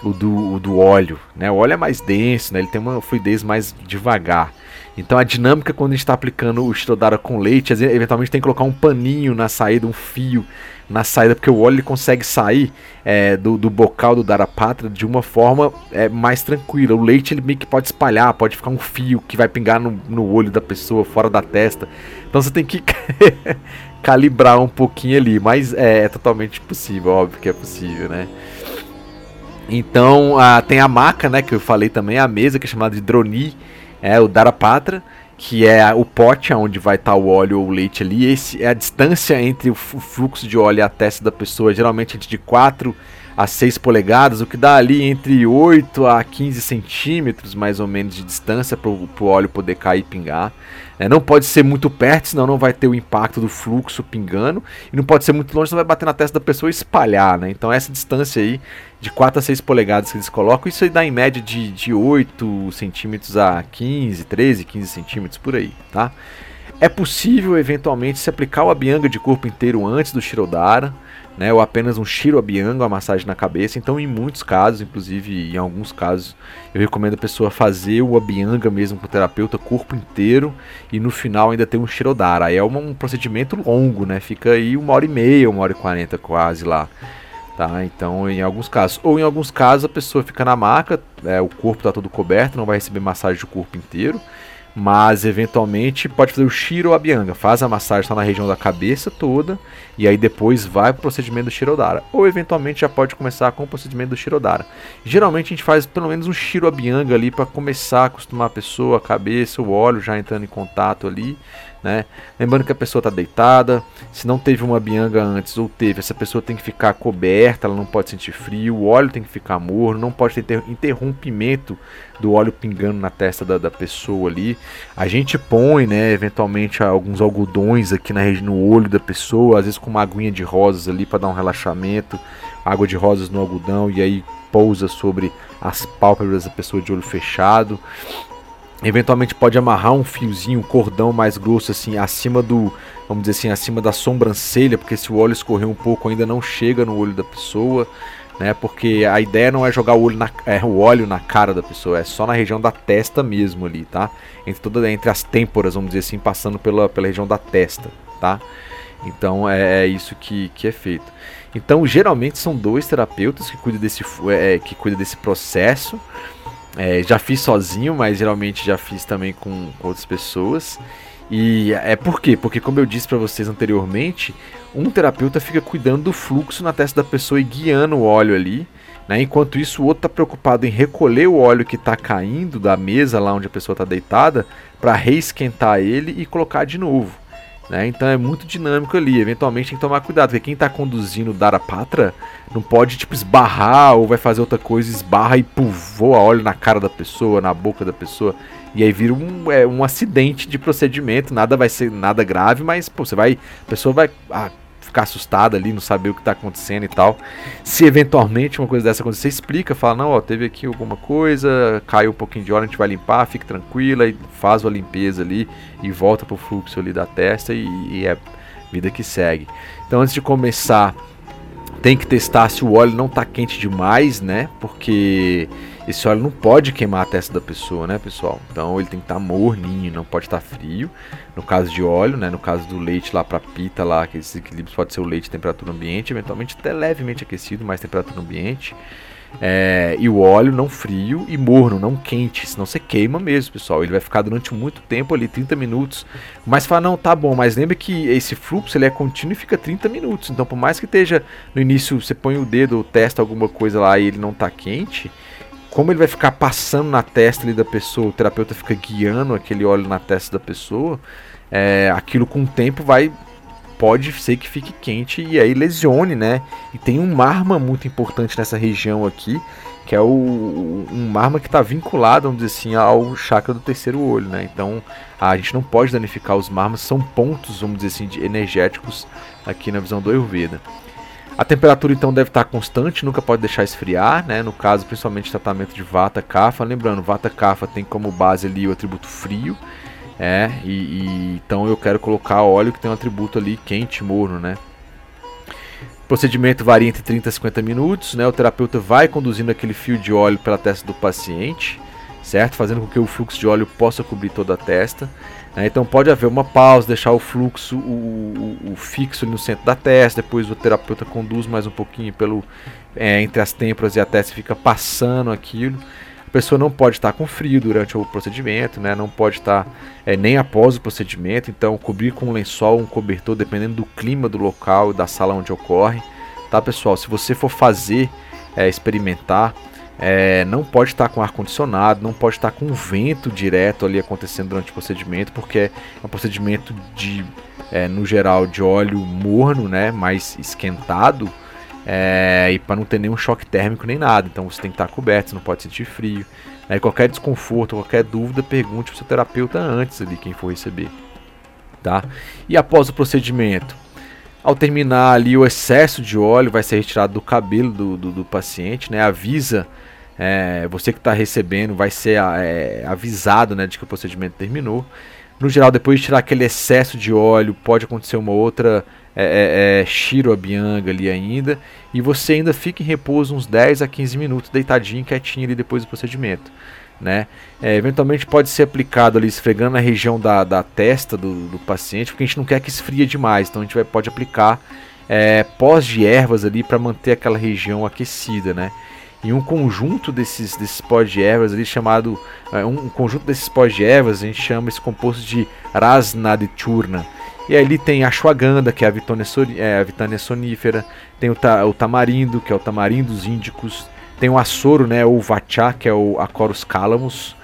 o do, o do óleo. Né? O óleo é mais denso, né? ele tem uma fluidez mais devagar. Então a dinâmica quando a gente está aplicando o Shirodara com leite, eventualmente tem que colocar um paninho na saída, um fio na saída, porque o óleo ele consegue sair é, do, do bocal do Darapatra de uma forma é, mais tranquila. O leite ele meio que pode espalhar, pode ficar um fio que vai pingar no, no olho da pessoa, fora da testa. Então você tem que calibrar um pouquinho ali, mas é, é, totalmente possível, óbvio que é possível, né? Então a, tem a maca, né, que eu falei também, a mesa que é chamada de Droni, é o Darapatra, que é o pote onde vai estar tá o óleo ou o leite ali. Esse é a distância entre o fluxo de óleo e a testa da pessoa, geralmente de 4 a 6 polegadas, o que dá ali entre 8 a 15 centímetros mais ou menos de distância para o óleo poder cair e pingar. É, não pode ser muito perto, senão não vai ter o impacto do fluxo pingando. E não pode ser muito longe, senão vai bater na testa da pessoa e espalhar. Né? Então essa distância aí de 4 a 6 polegadas que eles colocam, isso aí dá em média de, de 8 centímetros a 15, 13, 15 centímetros por aí. Tá? É possível eventualmente se aplicar o Abhyanga de corpo inteiro antes do Shirodara né, ou apenas um Shiro Abhyanga, uma massagem na cabeça. Então, em muitos casos, inclusive em alguns casos, eu recomendo a pessoa fazer o Abhyanga mesmo com o terapeuta, corpo inteiro, e no final ainda ter um Shirodara. Aí é um, um procedimento longo, né? Fica aí uma hora e meia, uma hora e quarenta quase lá. Tá? Então, em alguns casos, ou em alguns casos a pessoa fica na maca, é, o corpo está todo coberto, não vai receber massagem do corpo inteiro, mas eventualmente pode fazer o Shiro Abhyanga, faz a massagem só na região da cabeça toda e aí depois vai para o procedimento do Shirodara, ou eventualmente já pode começar com o procedimento do Shirodara. Geralmente a gente faz pelo menos um Shiro Abhyanga ali para começar a acostumar a pessoa, a cabeça, o óleo já entrando em contato ali né? Lembrando que a pessoa está deitada, se não teve uma bianga antes ou teve, essa pessoa tem que ficar coberta, ela não pode sentir frio, o óleo tem que ficar morno, não pode ter interrompimento do óleo pingando na testa da, da pessoa ali. A gente põe, né, eventualmente alguns algodões aqui na região no olho da pessoa, às vezes com uma aguinha de rosas ali para dar um relaxamento, água de rosas no algodão e aí pousa sobre as pálpebras da pessoa de olho fechado. Eventualmente pode amarrar um fiozinho, um cordão mais grosso assim, acima do, vamos dizer assim, acima da sobrancelha, porque se o óleo escorrer um pouco ainda não chega no olho da pessoa, né? Porque a ideia não é jogar o, olho na, é, o óleo na cara da pessoa, é só na região da testa mesmo ali, tá? Entre toda entre as têmporas, vamos dizer assim, passando pela, pela região da testa, tá? Então é, é isso que, que é feito. Então geralmente são dois terapeutas que cuidam desse, é, que cuidam desse processo. É, já fiz sozinho, mas geralmente já fiz também com, com outras pessoas. E é por quê? Porque, como eu disse para vocês anteriormente, um terapeuta fica cuidando do fluxo na testa da pessoa e guiando o óleo ali. Né? Enquanto isso, o outro está preocupado em recolher o óleo que está caindo da mesa lá onde a pessoa está deitada para reesquentar ele e colocar de novo. Né? Então é muito dinâmico ali. Eventualmente tem que tomar cuidado, porque quem está conduzindo o Darapatra não pode tipo esbarrar ou vai fazer outra coisa, esbarra e puf, voa óleo na cara da pessoa, na boca da pessoa. E aí vira um, é, um acidente de procedimento, nada vai ser nada grave, mas pô, você vai. A pessoa vai. Ah, ficar assustada ali, não saber o que está acontecendo e tal. Se eventualmente uma coisa dessa acontecer, explica, fala, não, ó, teve aqui alguma coisa, caiu um pouquinho de óleo, a gente vai limpar, fique tranquila e faz a limpeza ali e volta pro fluxo ali da testa e, e é vida que segue. Então antes de começar, tem que testar se o óleo não está quente demais, né? Porque esse óleo não pode queimar a testa da pessoa, né, pessoal? Então ele tem que estar tá morninho, não pode estar tá frio. No caso de óleo, né, no caso do leite lá para pita lá, que esses equilíbrios pode ser o leite temperatura ambiente, eventualmente até levemente aquecido, mais temperatura ambiente. É, e o óleo não frio e morno, não quente, senão você queima mesmo, pessoal. Ele vai ficar durante muito tempo ali, 30 minutos. Mas fala, não, tá bom, mas lembra que esse fluxo ele é contínuo e fica 30 minutos. Então, por mais que esteja no início, você põe o dedo, testa alguma coisa lá e ele não tá quente, como ele vai ficar passando na testa ali da pessoa, o terapeuta fica guiando aquele óleo na testa da pessoa, é, aquilo com o tempo vai pode ser que fique quente e aí lesione, né? E tem um marma muito importante nessa região aqui, que é o, um marma que está vinculado, vamos dizer assim, ao chakra do terceiro olho, né? Então a gente não pode danificar os marmas, são pontos, vamos dizer assim, energéticos aqui na visão do Ayurveda. A temperatura então deve estar constante, nunca pode deixar esfriar, né? No caso, principalmente tratamento de Vata Kapha. Lembrando, Vata Kapha tem como base ali o atributo frio, é, e, e, então eu quero colocar óleo que tem um atributo ali quente, morno, né? O procedimento varia entre 30 a 50 minutos, né? O terapeuta vai conduzindo aquele fio de óleo pela testa do paciente, certo? Fazendo com que o fluxo de óleo possa cobrir toda a testa. Né? Então pode haver uma pausa, deixar o fluxo, o, o, o, fixo no centro da testa, depois o terapeuta conduz mais um pouquinho pelo é, entre as têmporas e a testa fica passando aquilo. A pessoa não pode estar com frio durante o procedimento, né? não pode estar é, nem após o procedimento, então cobrir com um lençol, um cobertor, dependendo do clima do local, da sala onde ocorre. Tá, pessoal? Se você for fazer, é, experimentar, é, não pode estar com ar condicionado, não pode estar com vento direto ali acontecendo durante o procedimento, porque é um procedimento de, é, no geral, de óleo morno, né, mais esquentado, é, e para não ter nenhum choque térmico nem nada. Então você tem que estar coberto, você não pode sentir frio. Né? Qualquer desconforto, qualquer dúvida, pergunte para o seu terapeuta antes ali, quem for receber. Tá? E após o procedimento, ao terminar ali o excesso de óleo vai ser retirado do cabelo do, do, do paciente, né? Avisa é, você que está recebendo, vai ser é, avisado né, de que o procedimento terminou. No geral, depois de tirar aquele excesso de óleo, pode acontecer uma outra é, é, é, ali ainda, e você ainda fica em repouso uns 10 a 15 minutos, deitadinho, quietinho ali depois do procedimento. Né? É, eventualmente pode ser aplicado ali esfregando na região da, da testa do, do, paciente, porque a gente não quer que esfria demais, então a gente vai, pode aplicar é, pós de ervas ali para manter aquela região aquecida, né? E um conjunto desses, desses pós de ervas ali chamado é, um, um conjunto desses pós de ervas a gente chama esse composto de Rasnadichurna. E ali tem a ashwagandha, que é a vitânia, é, a sonífera, tem o, ta, o, tamarindo, que é o tamarindo dos índicos, tem o açoro, né, o vachá, que é o Acorus calamus,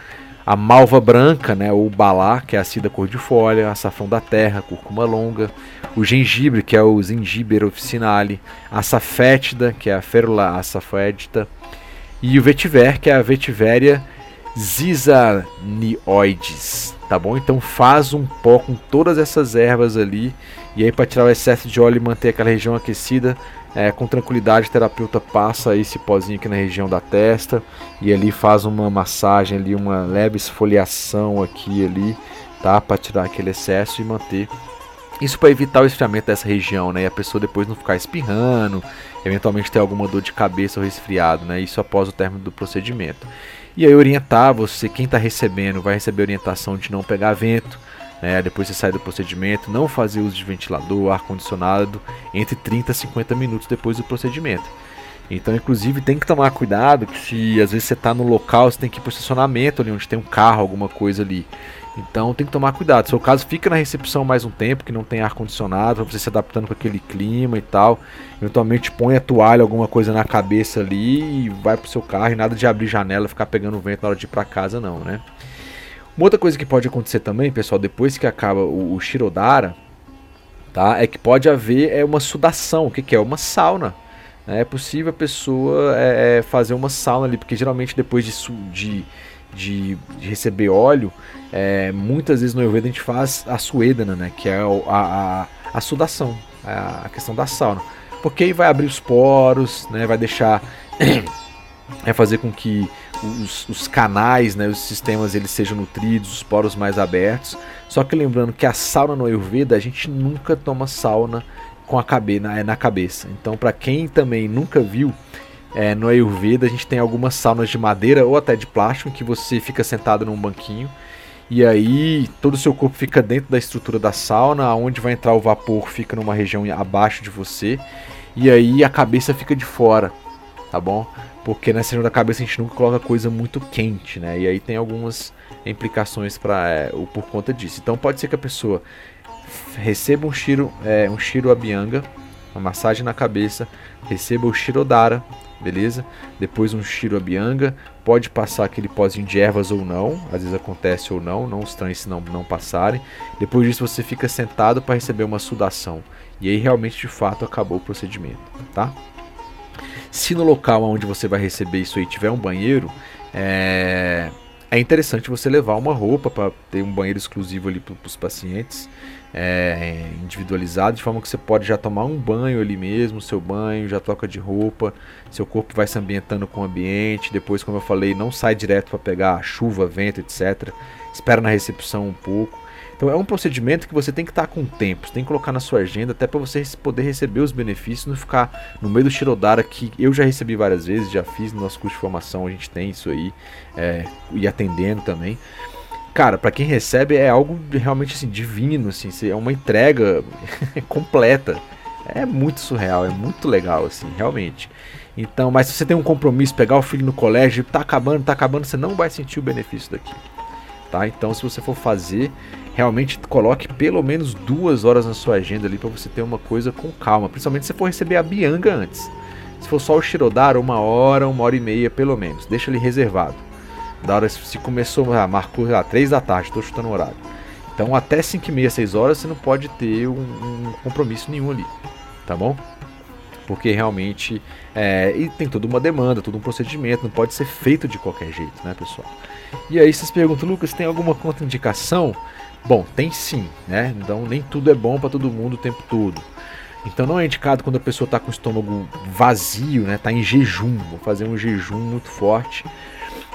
a malva branca, né, ou balá, que é a cida cor-de-folha, açafrão da terra, cúrcuma longa, o gengibre, que é o Zingiber officinale, a safétida, que é a Ferula asafoedita, e o vetiver, que é a Vetiveria zizanioides, tá bom? Então faz um pó com todas essas ervas ali, e aí para tirar o excesso de óleo e manter aquela região aquecida, é, com tranquilidade o terapeuta passa esse pozinho aqui na região da testa e ali faz uma massagem ali, uma leve esfoliação aqui ali, tá? Para tirar aquele excesso e manter isso para evitar o esfriamento dessa região, né? E a pessoa depois não ficar espirrando, eventualmente ter alguma dor de cabeça ou resfriado, né? Isso após o término do procedimento. E aí orientar você, quem está recebendo, vai receber orientação de não pegar vento, né? Depois você sai do procedimento, não fazer uso de ventilador, ar condicionado entre 30 e 50 minutos depois do procedimento. Então, inclusive, tem que tomar cuidado que se às vezes você está no local, você tem que ir para o estacionamento ali onde tem um carro, alguma coisa ali. Então tem que tomar cuidado. Se o caso fica na recepção mais um tempo, que não tem ar condicionado, para você se adaptando com aquele clima e tal. Eventualmente põe a toalha, alguma coisa na cabeça ali e vai pro seu carro e nada de abrir janela, ficar pegando vento na hora de ir para casa não, né? Uma outra coisa que pode acontecer também, pessoal, depois que acaba o, o Shirodara, tá? É que pode haver é uma sudação, o que, que é? Uma sauna. Né? É possível a pessoa é, é fazer uma sauna ali, porque geralmente depois de, de de, de receber óleo, é, muitas vezes no Ayurveda a gente faz a suedana, né? Que é a, a, a sudação, a, questão da sauna. Porque aí vai abrir os poros, né? Vai deixar... é fazer com que os, os, canais, né, os sistemas eles sejam nutridos, os poros mais abertos. Só que lembrando que a sauna no Ayurveda, a gente nunca toma sauna com a cabeça, na, na cabeça. Então, para quem também nunca viu, é, no Ayurveda a gente tem algumas saunas de madeira ou até de plástico que você fica sentado num banquinho e aí todo o seu corpo fica dentro da estrutura da sauna, onde vai entrar o vapor fica numa região abaixo de você e aí a cabeça fica de fora, tá bom? Porque nessa região da cabeça a gente nunca coloca coisa muito quente, né? E aí tem algumas implicações para é, por conta disso. Então pode ser que a pessoa receba um shiro, é, um shiro abhyanga, uma massagem na cabeça, receba o shirodara, beleza? Depois um Shiro Abianga, pode passar aquele pozinho de ervas ou não, às vezes acontece ou não, não estranhe se não, não passarem. Depois disso você fica sentado para receber uma sudação. E aí realmente de fato acabou o procedimento, tá? Se no local onde você vai receber isso aí tiver um banheiro, é, é interessante você levar uma roupa para ter um banheiro exclusivo ali para os pacientes é, individualizado, de forma que você pode já tomar um banho ali mesmo, seu banho, já troca de roupa, seu corpo vai se ambientando com o ambiente, depois, como eu falei, não sai direto para pegar chuva, vento, etc. Espera na recepção um pouco. Então é um procedimento que você tem que estar tá com tempo, você tem que colocar na sua agenda até para você poder receber os benefícios, não ficar no meio do Shirodara que eu já recebi várias vezes, já fiz no nosso curso de formação, a gente tem isso aí, é, e atendendo também cara, para quem recebe é algo realmente assim divino, assim, é uma entrega completa. É muito surreal, é muito legal assim, realmente. Então, mas se você tem um compromisso, pegar o filho no colégio, tá acabando, tá acabando, você não vai sentir o benefício daqui. Tá? Então, se você for fazer, realmente coloque pelo menos duas horas na sua agenda ali para você ter uma coisa com calma. Principalmente se for receber a Bianga antes. Se for só o Shirodara, uma hora, uma hora e meia pelo menos. Deixa ele reservado. Da hora se começou, ah, marcou lá, 3 da tarde, estou chutando o horário. Então até 5 e meia, 6 horas você não pode ter um, um compromisso nenhum ali, tá bom? Porque realmente é, e tem toda uma demanda, todo um procedimento, não pode ser feito de qualquer jeito, né, pessoal? E aí vocês perguntam, Lucas, tem alguma contraindicação? Bom, tem sim, né? Então nem tudo é bom para todo mundo o tempo todo. Então não é indicado quando a pessoa está com o estômago vazio, né? Tá em jejum, vou fazer um jejum muito forte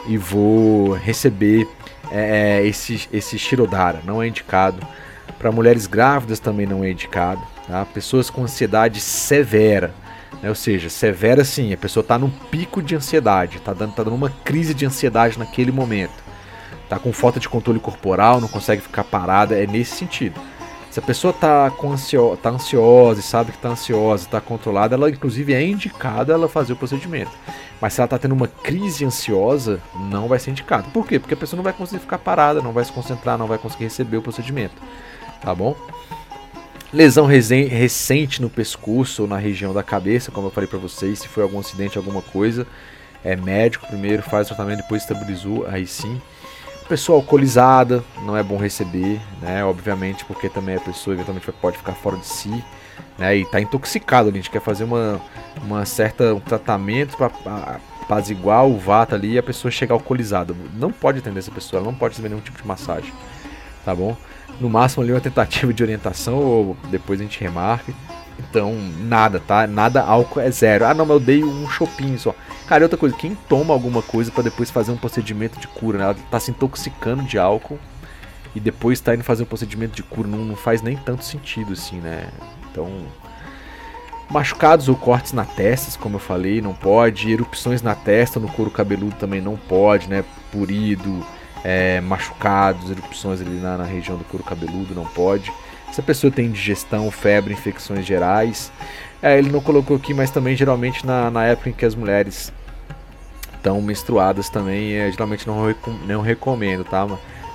e vou receber é, esse, esse Shirodara. Não é indicado. Para mulheres grávidas também não é indicado. Tá? Pessoas com ansiedade severa. Né? Ou seja, severa sim, a pessoa está num pico de ansiedade, está dando, tá dando uma crise de ansiedade naquele momento. Está com falta de controle corporal, não consegue ficar parada, é nesse sentido. Se a pessoa tá, com ansio tá ansiosa e sabe que tá ansiosa, tá controlada, ela inclusive é indicada ela fazer o procedimento. Mas se ela tá tendo uma crise ansiosa, não vai ser indicado. Por quê? Porque a pessoa não vai conseguir ficar parada, não vai se concentrar, não vai conseguir receber o procedimento. Tá bom? Lesão recente no pescoço ou na região da cabeça, como eu falei para vocês, se foi algum acidente, alguma coisa, é médico primeiro, faz o tratamento, depois estabilizou, aí sim. Pessoa alcoolizada, não é bom receber, né? Obviamente, porque também a pessoa eventualmente pode ficar fora de si, né? E tá intoxicado, a gente quer fazer uma, uma certa um tratamento para apaziguar o vata ali e a pessoa chegar alcoolizada. Não pode atender essa pessoa, ela não pode receber nenhum tipo de massagem, tá bom? No máximo ali uma tentativa de orientação ou depois a gente remarque. Então, nada, tá? Nada álcool é zero. Ah, não, mas eu dei um chopinho só. Cara, e outra coisa, quem toma alguma coisa para depois fazer um procedimento de cura, né? Ela tá se intoxicando de álcool e depois tá indo fazer um procedimento de cura, não, não faz nem tanto sentido assim, né? Então, machucados ou cortes na testa, como eu falei, não pode. Erupções na testa, no couro cabeludo também não pode, né? Purido, é, machucados, erupções ali na, na região do couro cabeludo não pode. Se a pessoa tem indigestão, febre, infecções gerais, é, ele não colocou aqui, mas também geralmente na, na época em que as mulheres estão menstruadas também, é, geralmente não, não recomendo, tá?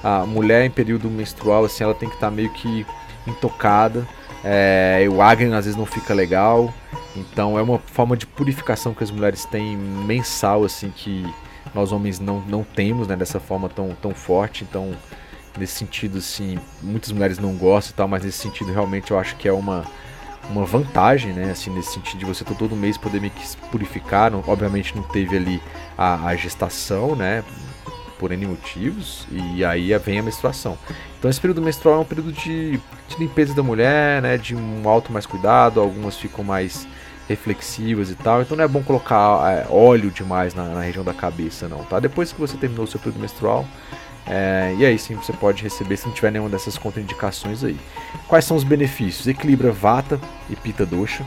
A mulher em período menstrual, assim, ela tem que estar tá meio que intocada, é, o acne às vezes não fica legal, então é uma forma de purificação que as mulheres têm mensal, assim, que nós homens não, não temos, né, dessa forma tão, tão forte, então nesse sentido, assim, muitas mulheres não gostam e tal, mas nesse sentido realmente eu acho que é uma uma vantagem, né? Assim, nesse sentido de você todo mês poder meio que purificar. Não, obviamente não teve ali a, a, gestação, né? Por N motivos, e aí vem a menstruação. Então esse período menstrual é um período de, de limpeza da mulher, né? De um alto mais cuidado, algumas ficam mais reflexivas e tal. Então não é bom colocar é, óleo demais na, na região da cabeça, não, tá? Depois que você terminou o seu período menstrual, é, e aí sim você pode receber se não tiver nenhuma dessas contraindicações aí. Quais são os benefícios? Equilibra vata e pita dosha,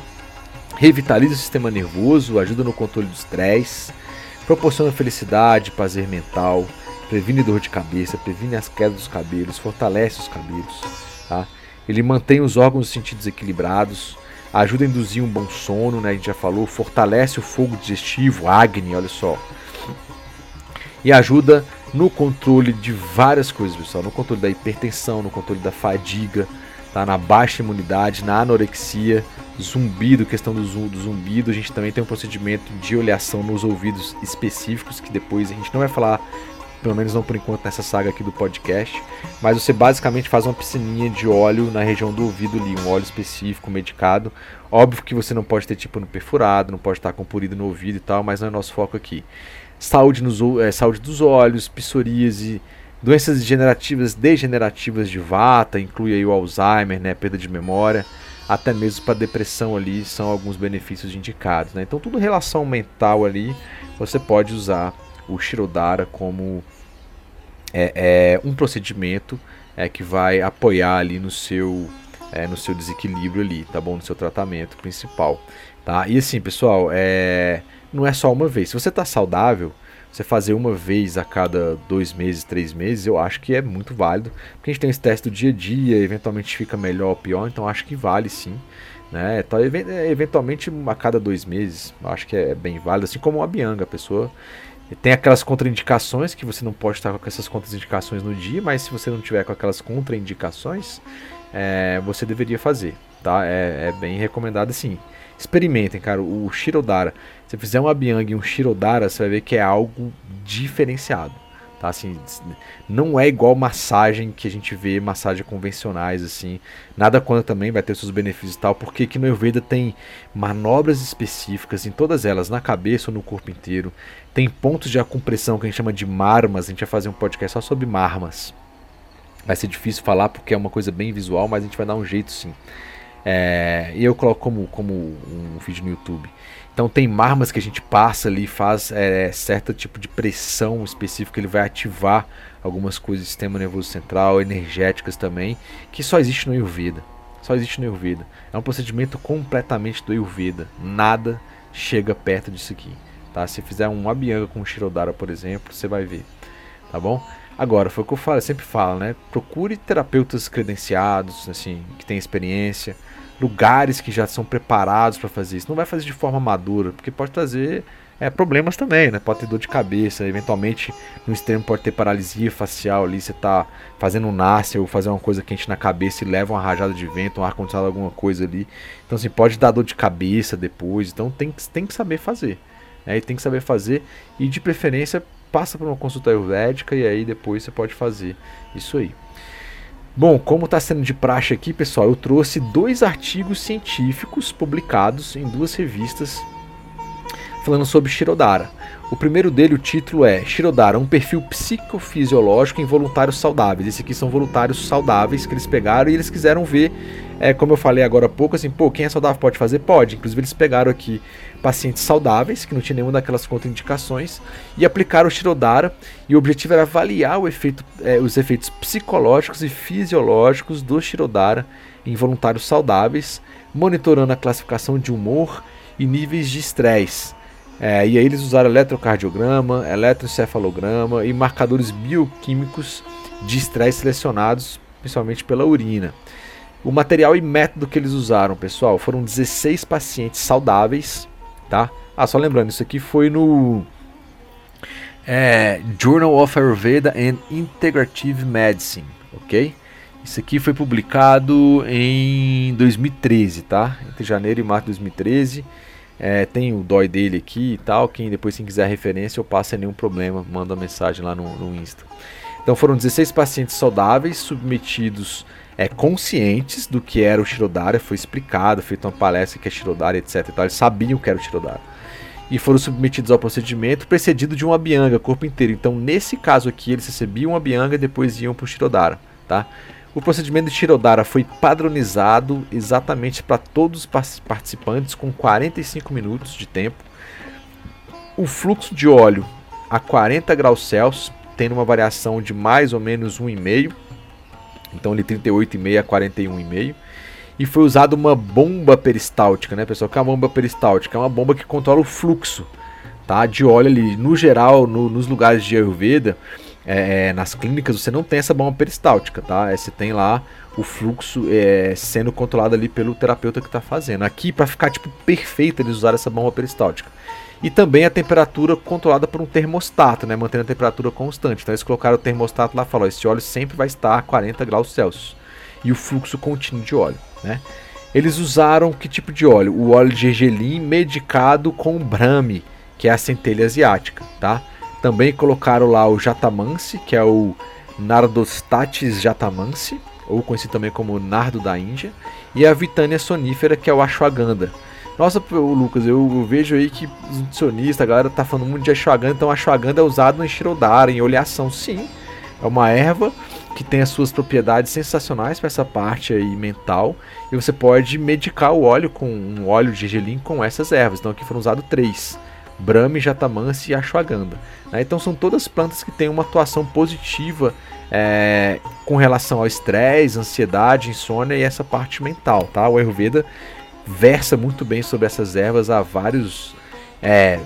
revitaliza o sistema nervoso, ajuda no controle do estresse, proporciona felicidade, prazer mental, previne dor de cabeça, previne as quedas dos cabelos, fortalece os cabelos. Tá? Ele mantém os órgãos e sentidos equilibrados, ajuda a induzir um bom sono, né? a gente já falou, fortalece o fogo digestivo, Agni, olha só. E ajuda no controle de várias coisas, pessoal. No controle da hipertensão, no controle da fadiga, tá? na baixa imunidade, na anorexia, zumbido, questão do, do zumbido. A gente também tem um procedimento de oleação nos ouvidos específicos, que depois a gente não vai falar, pelo menos não por enquanto nessa saga aqui do podcast. Mas você basicamente faz uma piscininha de óleo na região do ouvido ali, um óleo específico, medicado. Óbvio que você não pode ter tipo no perfurado, não pode estar com purido no ouvido e tal, mas não é nosso foco aqui saúde, nos, é, saúde dos olhos, psoríase, doenças degenerativas, degenerativas de vata, inclui aí o Alzheimer, né, perda de memória, até mesmo para depressão ali são alguns benefícios indicados. Né? Então tudo relação mental ali, você pode usar o Shirodara como é, é, um procedimento é, que vai apoiar ali no seu é, no seu desequilíbrio ali, tá bom? No seu tratamento principal, tá? E assim, pessoal, é não é só uma vez. Se você está saudável, você fazer uma vez a cada dois meses, três meses, eu acho que é muito válido. Porque a gente tem esse teste do dia a dia, eventualmente fica melhor ou pior, então acho que vale sim. Né? Então, eventualmente a cada dois meses, acho que é bem válido, assim como a Bianga, a pessoa tem aquelas contraindicações que você não pode estar com essas contraindicações no dia, mas se você não tiver com aquelas contraindicações, é, você deveria fazer, tá? É, é bem recomendado assim. Experimentem, cara, o Shirodara. Se você fizer um Abiang e um Shirodara, você vai ver que é algo diferenciado. Tá, assim, não é igual massagem que a gente vê, massagem convencionais, assim. Nada contra também, vai ter seus benefícios e tal, porque aqui no Ayurveda tem manobras específicas em todas elas, na cabeça ou no corpo inteiro. Tem pontos de acompressão que a gente chama de marmas, a gente vai fazer um podcast só sobre marmas. Vai ser difícil falar porque é uma coisa bem visual, mas a gente vai dar um jeito sim. É, eu coloco como, como um vídeo no YouTube. Então tem marmas que a gente passa ali, faz é, certo tipo de pressão específica, ele vai ativar algumas coisas do sistema nervoso central, energéticas também, que só existe no Ayurveda. Só existe no Ayurveda. É um procedimento completamente do Ayurveda. Nada chega perto disso aqui. Tá? Se fizer um Abhyanga com Shirodara, por exemplo, você vai ver. Tá bom? Agora, foi o que eu falo, eu sempre falo, né? Procure terapeutas credenciados, assim, que têm experiência, lugares que já são preparados para fazer isso. Não vai fazer de forma madura, porque pode trazer é, problemas também, né? Pode ter dor de cabeça, eventualmente no extremo pode ter paralisia facial ali, você tá fazendo um nasce ou fazer uma coisa quente na cabeça e leva uma rajada de vento, um ar-condicionado, alguma coisa ali. Então assim, pode dar dor de cabeça depois, então tem, tem que saber fazer. Né? E tem que saber fazer e de preferência passa por uma consulta ayurvédica e aí depois você pode fazer isso aí. Bom, como está sendo de praxe aqui, pessoal, eu trouxe dois artigos científicos publicados em duas revistas falando sobre Shirodara. O primeiro dele, o título é Shirodara, um perfil psicofisiológico em voluntários saudáveis. Esse aqui são voluntários saudáveis que eles pegaram e eles quiseram ver, é, como eu falei agora há pouco, assim, pô, quem é saudável pode fazer? Pode. Inclusive eles pegaram aqui pacientes saudáveis, que não tinham nenhuma daquelas contraindicações, e aplicaram o Shirodara. E o objetivo era avaliar efeito, é, os efeitos psicológicos e fisiológicos do Shirodara em voluntários saudáveis, monitorando a classificação de humor e níveis de estresse. É, e aí eles usaram eletrocardiograma, eletroencefalograma e marcadores bioquímicos de estresse selecionados principalmente pela urina. O material e método que eles usaram, pessoal, foram 16 pacientes saudáveis, tá? Ah, só lembrando, isso aqui foi no é, Journal of Ayurveda and Integrative Medicine, ok? Isso aqui foi publicado em 2013, tá? Entre janeiro e março de 2013. É, tem o dói dele aqui e tal. Quem depois quem quiser referência, eu passo sem nenhum problema. Manda uma mensagem lá no, no Insta. Então foram 16 pacientes saudáveis submetidos é, conscientes do que era o Shirodara. Foi explicado, feito uma palestra que é Shirodara, etc. Então, eles sabiam que era o Shirodara. E foram submetidos ao procedimento precedido de uma bianga, corpo inteiro. Então, nesse caso aqui, eles recebiam uma bianga e depois iam para o Shirodara. Tá? O procedimento de Shirodara foi padronizado exatamente para todos os participantes com 45 minutos de tempo. O fluxo de óleo a 40 graus Celsius, tendo uma variação de mais ou menos 1,5, então de 38,5 a 41,5. E foi usada uma bomba peristáltica, né, pessoal? Que é uma bomba peristáltica? É uma bomba que controla o fluxo tá, de óleo ali. No geral, no, nos lugares de Ayurveda, é, é, nas clínicas você não tem essa bomba peristáltica, tá? É, você tem lá o fluxo é, sendo controlado ali pelo terapeuta que está fazendo. Aqui, para ficar tipo perfeito, eles usaram essa bomba peristáltica. E também a temperatura controlada por um termostato, né? Mantendo a temperatura constante. Então eles colocaram o termostato lá e falaram: esse óleo sempre vai estar a 40 graus Celsius. E o fluxo contínuo de óleo, né? Eles usaram que tipo de óleo? O óleo de gergelim medicado com brahmi, que é a centelha asiática, tá? Também colocaram lá o Jatamansi, que é o Nardostatis jatamansi, ou conhecido também como nardo da Índia, e a Vitânia sonífera, que é o ashwagandha. Nossa, Lucas, eu vejo aí que os nutricionistas, a galera tá falando muito de ashwagandha, então ashwagandha é usado no Shirodara, em oleação. Sim, é uma erva que tem as suas propriedades sensacionais para essa parte aí mental, e você pode medicar o óleo com um óleo de gergelim com essas ervas. Então aqui foram usados três. Brahmi, Jatamansi e Ashwagandha. Né? Então são todas plantas que têm uma atuação positiva é, com relação ao estresse, ansiedade, insônia e essa parte mental. Tá? O Ayurveda versa muito bem sobre essas ervas há vários é,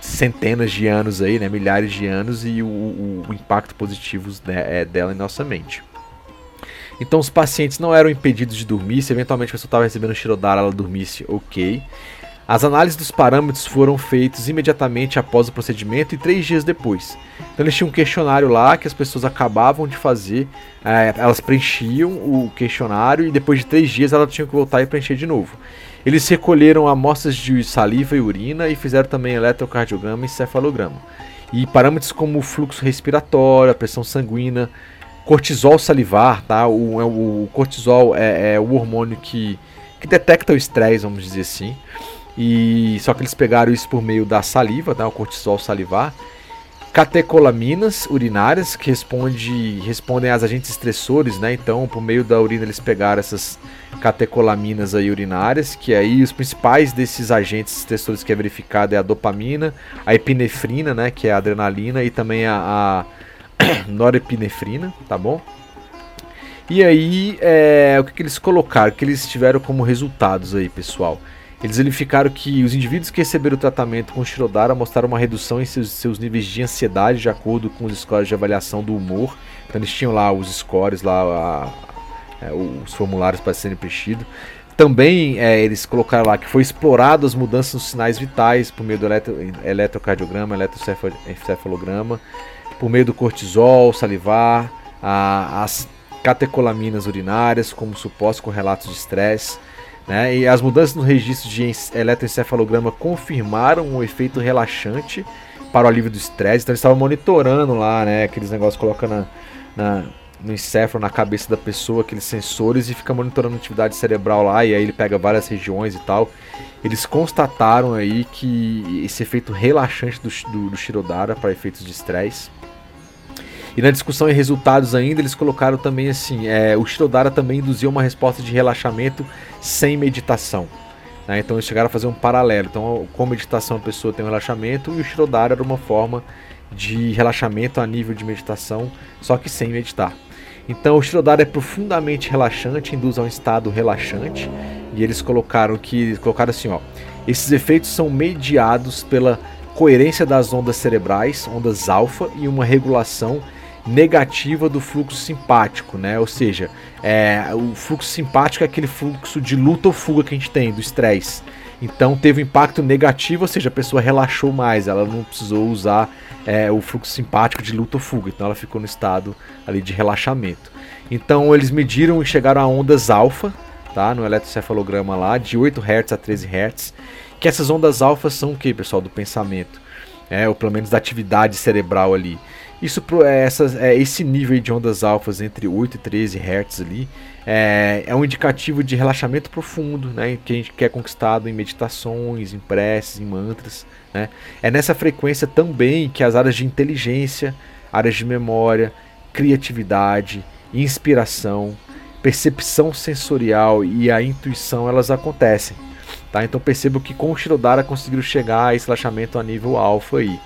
centenas de anos aí, né? milhares de anos e o, o, o impacto positivo né, é, dela em nossa mente. Então os pacientes não eram impedidos de dormir, se eventualmente a pessoa estava recebendo Shirodara, ela dormisse, ok. As análises dos parâmetros foram feitas imediatamente após o procedimento e três dias depois. Então eles tinham um questionário lá que as pessoas acabavam de fazer, é, elas preenchiam o questionário e depois de três dias elas tinham que voltar e preencher de novo. Eles recolheram amostras de saliva e urina e fizeram também eletrocardiograma e cefalograma. E parâmetros como o fluxo respiratório, pressão sanguínea, cortisol salivar, tá? O, é o cortisol é, é o hormônio que, que detecta o estresse, vamos dizer assim. E só que eles pegaram isso por meio da saliva, tá? o cortisol salivar. Catecolaminas urinárias que responde, respondem às agentes estressores, né? Então, por meio da urina eles pegaram essas catecolaminas aí urinárias, que aí os principais desses agentes estressores que é verificado é a dopamina, a epinefrina, né, que é a adrenalina e também a, a norepinefrina, tá bom? E aí, é, o que, que eles colocaram, o que eles tiveram como resultados aí, pessoal? Eles verificaram que os indivíduos que receberam o tratamento com Shirodara mostraram uma redução em seus, seus níveis de ansiedade de acordo com os scores de avaliação do humor. Então eles tinham lá os scores, lá a, é, os formulários para serem preenchidos. Também é, eles colocaram lá que foi explorado as mudanças nos sinais vitais por meio do eletro, eletrocardiograma, eletrocefalograma, por meio do cortisol, salivar, a, as catecolaminas urinárias como supostos relatos de estresse. Né? E as mudanças no registro de eletroencefalograma confirmaram um efeito relaxante para o alívio do estresse. Então eles estavam monitorando lá, né? Aqueles negócios que na, na, no encéfalo, na cabeça da pessoa, aqueles sensores, e fica monitorando a atividade cerebral lá, e aí ele pega várias regiões e tal. Eles constataram aí que esse efeito relaxante do, do, do Shirodara para efeitos de estresse. E na discussão e resultados ainda, eles colocaram também assim: é, o Shirodara também induziu uma resposta de relaxamento sem meditação. Né? Então eles chegaram a fazer um paralelo. Então, com meditação a pessoa tem um relaxamento e o Shirodara era uma forma de relaxamento a nível de meditação, só que sem meditar. Então o Shirodara é profundamente relaxante, induz a um estado relaxante, e eles colocaram que colocaram assim, ó, esses efeitos são mediados pela coerência das ondas cerebrais, ondas alfa e uma regulação negativa do fluxo simpático, né? Ou seja, é, o fluxo simpático é aquele fluxo de luta ou fuga que a gente tem, do estresse. Então teve um impacto negativo, ou seja, a pessoa relaxou mais, ela não precisou usar é, o fluxo simpático de luta ou fuga, então ela ficou no estado ali de relaxamento. Então eles mediram e chegaram a ondas alfa, tá? No eletrocefalograma lá, de 8 Hz a 13 Hz. Que essas ondas alfa são o que, pessoal? Do pensamento. É, ou pelo menos da atividade cerebral ali. Isso é, essas, é, esse nível de ondas alfas entre 8 e 13 Hz ali é, é, um indicativo de relaxamento profundo, né, que a gente quer conquistado em meditações, em preces, em mantras. Né. É nessa frequência também que as áreas de inteligência, áreas de memória, criatividade, inspiração, percepção sensorial e a intuição elas acontecem. Tá? Então percebo que com o Shirodara conseguiram chegar a esse relaxamento a nível alfa aí.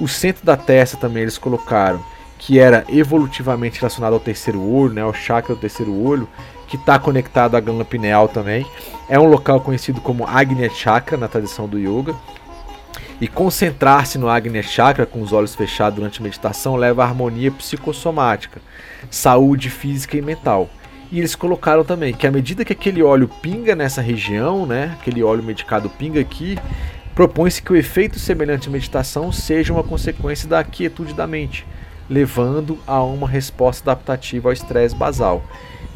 O centro da testa também eles colocaram que era evolutivamente relacionado ao terceiro olho, né, ao chakra do terceiro olho, que está conectado à glândula pineal também. É um local conhecido como Agnya Chakra na tradição do yoga. E concentrar-se no Agnya Chakra com os olhos fechados durante a meditação leva à harmonia psicossomática, saúde física e mental. E eles colocaram também que à medida que aquele óleo pinga nessa região, né, aquele óleo medicado pinga aqui, propõe-se que o efeito semelhante à meditação seja uma consequência da quietude da mente, levando a uma resposta adaptativa ao estresse basal.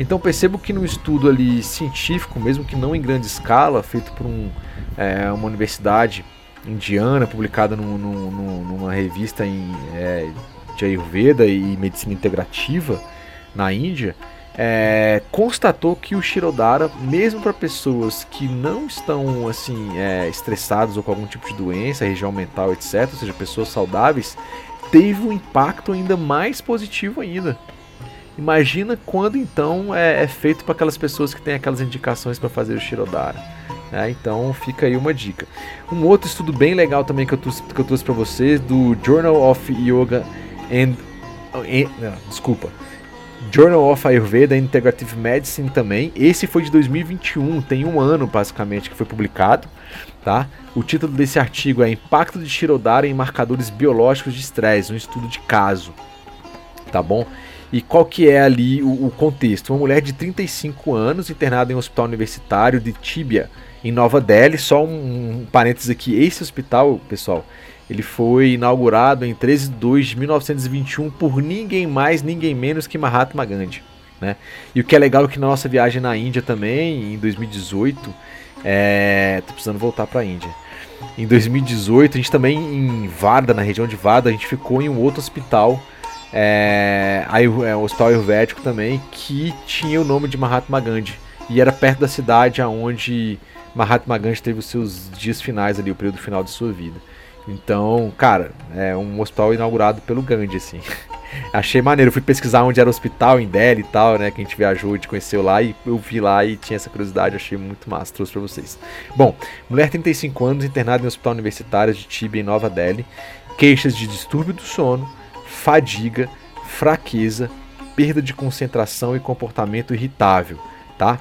Então percebo que no estudo ali científico, mesmo que não em grande escala, feito por um, é, uma universidade indiana, publicada numa revista em, é, de Ayurveda e medicina integrativa na Índia, é, constatou que o Shirodara, mesmo para pessoas que não estão assim é, estressadas ou com algum tipo de doença, região mental, etc., ou seja, pessoas saudáveis, teve um impacto ainda mais positivo ainda. Imagina quando então é, é feito para aquelas pessoas que têm aquelas indicações para fazer o Shirodara. É, então fica aí uma dica. Um outro estudo bem legal também que eu trouxe, trouxe para vocês do Journal of Yoga and, and não, desculpa Journal of Ayurveda Integrative Medicine também. Esse foi de 2021, tem um ano basicamente que foi publicado. Tá? O título desse artigo é Impacto de Shirodara em marcadores biológicos de estresse, um estudo de caso. Tá bom? E qual que é ali o, o contexto? Uma mulher de 35 anos internada em um hospital universitário de Tibia, em Nova Delhi. Só um, um parênteses aqui, esse hospital, pessoal, ele foi inaugurado em 13 de 2 de 1921 por ninguém mais, ninguém menos que Mahatma Gandhi. Né? E o que é legal é que na nossa viagem na Índia também, em 2018, é... tô precisando voltar para a Índia. Em 2018, a gente também em Varda, na região de Varda, a gente ficou em um outro hospital, é, é um hospital ayurvédico também, que tinha o nome de Mahatma Gandhi. E era perto da cidade onde Mahatma Gandhi teve os seus dias finais ali, o período final de sua vida. Então, cara, é um hospital inaugurado pelo Gandhi, assim. Achei maneiro. Fui pesquisar onde era o hospital em Delhi e tal, né? Que a gente viajou, a gente conheceu lá e eu vi lá e tinha essa curiosidade. Achei muito massa. Trouxe pra vocês. Bom, mulher 35 anos, internada em um hospital universitário de Tibia, em Nova Delhi. Queixas de distúrbio do sono, fadiga, fraqueza, perda de concentração e comportamento irritável, tá?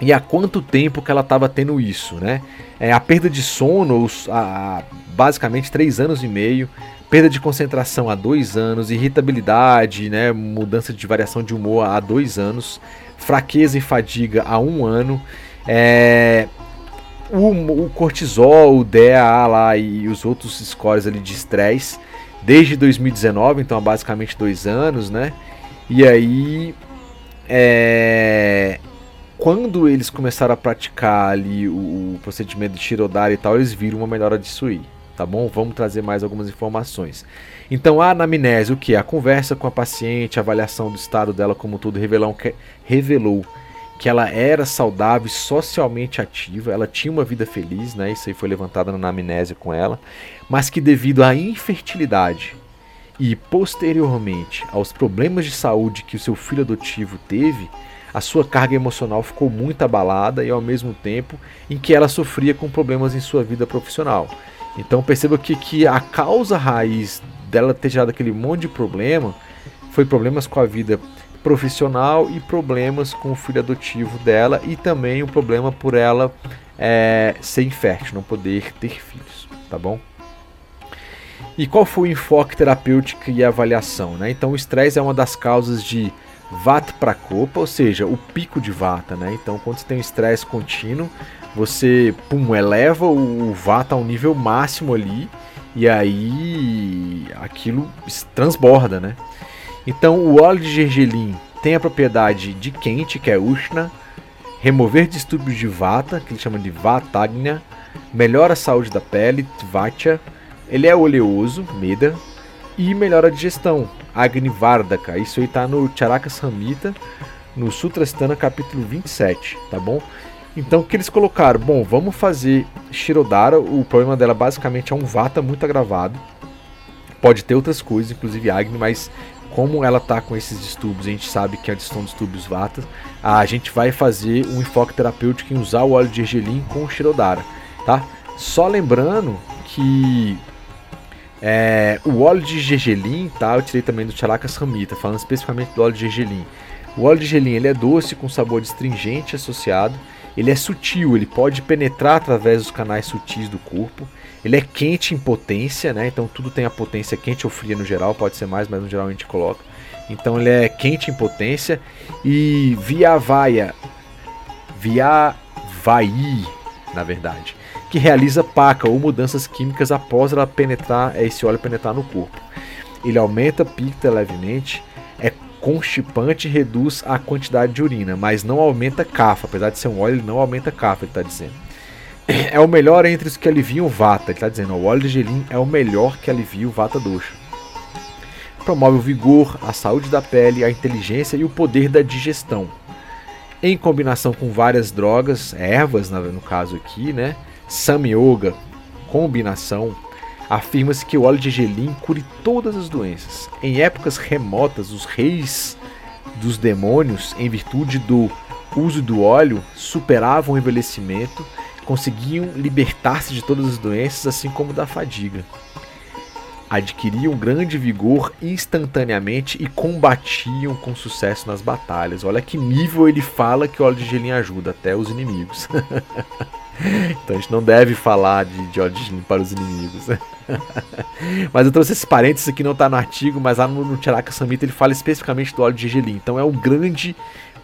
E há quanto tempo que ela estava tendo isso, né? É, a perda de sono, a, basicamente três anos e meio, perda de concentração há dois anos, irritabilidade, né, mudança de variação de humor há dois anos, fraqueza e fadiga há um ano, é, o, o, cortisol, o DAA lá e os outros scores ali de estresse desde 2019, então há basicamente dois anos, né? E aí, é, quando eles começaram a praticar ali o, o procedimento de Shirodari e tal, eles viram uma melhora disso aí tá bom? Vamos trazer mais algumas informações. Então, a anamnese, o que? A conversa com a paciente, a avaliação do estado dela como tudo, revelou que, revelou que ela era saudável e socialmente ativa, ela tinha uma vida feliz, né? Isso aí foi levantado na anamnese com ela, mas que devido à infertilidade e posteriormente aos problemas de saúde que o seu filho adotivo teve, a sua carga emocional ficou muito abalada e ao mesmo tempo em que ela sofria com problemas em sua vida profissional. Então perceba que, que a causa raiz dela ter gerado aquele monte de problema foi problemas com a vida profissional e problemas com o filho adotivo dela e também o problema por ela é, ser infértil, não poder ter filhos, tá bom? E qual foi o enfoque terapêutico e avaliação? Né? Então o estresse é uma das causas de Vata Prakopa, ou seja, o pico de Vata. Né? Então quando você tem um estresse contínuo, você pum, eleva o Vata ao nível máximo ali e aí aquilo transborda, né? Então o óleo de gergelim tem a propriedade de quente, que é Ushna, remover distúrbios de Vata, que ele chama de Vatagna, melhora a saúde da pele, Tvatya, ele é oleoso, Meda, e melhora a digestão, Agni Vardaka. Isso aí está no Charaka Samhita, no Sutrasthana capítulo 27, tá bom? Então o que eles colocaram? Bom, vamos fazer Shirodara. O problema dela basicamente é um Vata muito agravado. Pode ter outras coisas, inclusive Agni, mas como ela tá com esses distúrbios, a gente sabe que são distúrbios Vata, a gente vai fazer um enfoque terapêutico em usar o óleo de ergelim com Shirodara, tá? Só lembrando que é, o óleo de gergelim, tá? Eu tirei também do Charaka Samhita, falando especificamente do óleo de gergelim. O óleo de gergelim ele é doce com sabor astringente associado ele é sutil, ele pode penetrar através dos canais sutis do corpo. Ele é quente em potência, né? Então tudo tem a potência quente ou fria no geral, pode ser mais, mas no geral a gente coloca. Então ele é quente em potência e via vaia, via vai, na verdade, que realiza paca ou mudanças químicas após ela penetrar esse óleo penetrar no corpo. Ele aumenta picta levemente, é constipante reduz a quantidade de urina, mas não aumenta cafa. Apesar de ser um óleo, ele não aumenta cafa, ele está dizendo. É o melhor entre os que aliviam vata. Ele está dizendo, o óleo de gelim é o melhor que alivia o vata dosha. Promove o vigor, a saúde da pele, a inteligência e o poder da digestão. Em combinação com várias drogas, ervas no caso aqui, né? Samyoga, combinação afirma-se que o óleo de gelim cure todas as doenças. Em épocas remotas, os reis dos demônios, em virtude do uso do óleo, superavam o envelhecimento, conseguiam libertar-se de todas as doenças, assim como da fadiga. Adquiriam grande vigor instantaneamente e combatiam com sucesso nas batalhas. Olha que nível ele fala que o óleo de gelim ajuda, até os inimigos. então a gente não deve falar de, de gelim para os inimigos. mas eu trouxe esses parênteses aqui, não está no artigo, mas lá no, no Charaka Samhita ele fala especificamente do óleo de gergelim. Então é um grande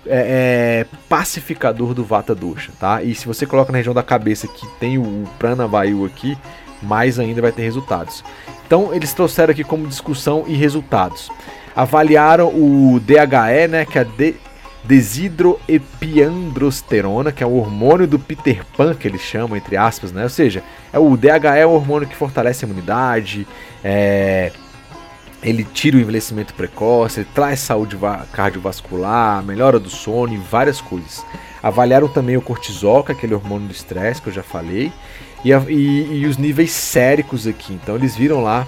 é, é, pacificador do Vata Dosha, tá? E se você coloca na região da cabeça que tem o, o aqui, mais ainda vai ter resultados. Então eles trouxeram aqui como discussão e resultados. Avaliaram o DHE, né, que é de, desidroepiandrosterona, que é o hormônio do Peter Pan, que eles chamam, entre aspas, né? Ou seja, é o DHE é o hormônio que fortalece a imunidade, é, ele tira o envelhecimento precoce, ele traz saúde cardiovascular, melhora do sono e várias coisas. Avaliaram também o cortisol, que é aquele hormônio do estresse que eu já falei, e, e, e os níveis séricos aqui. Então eles viram lá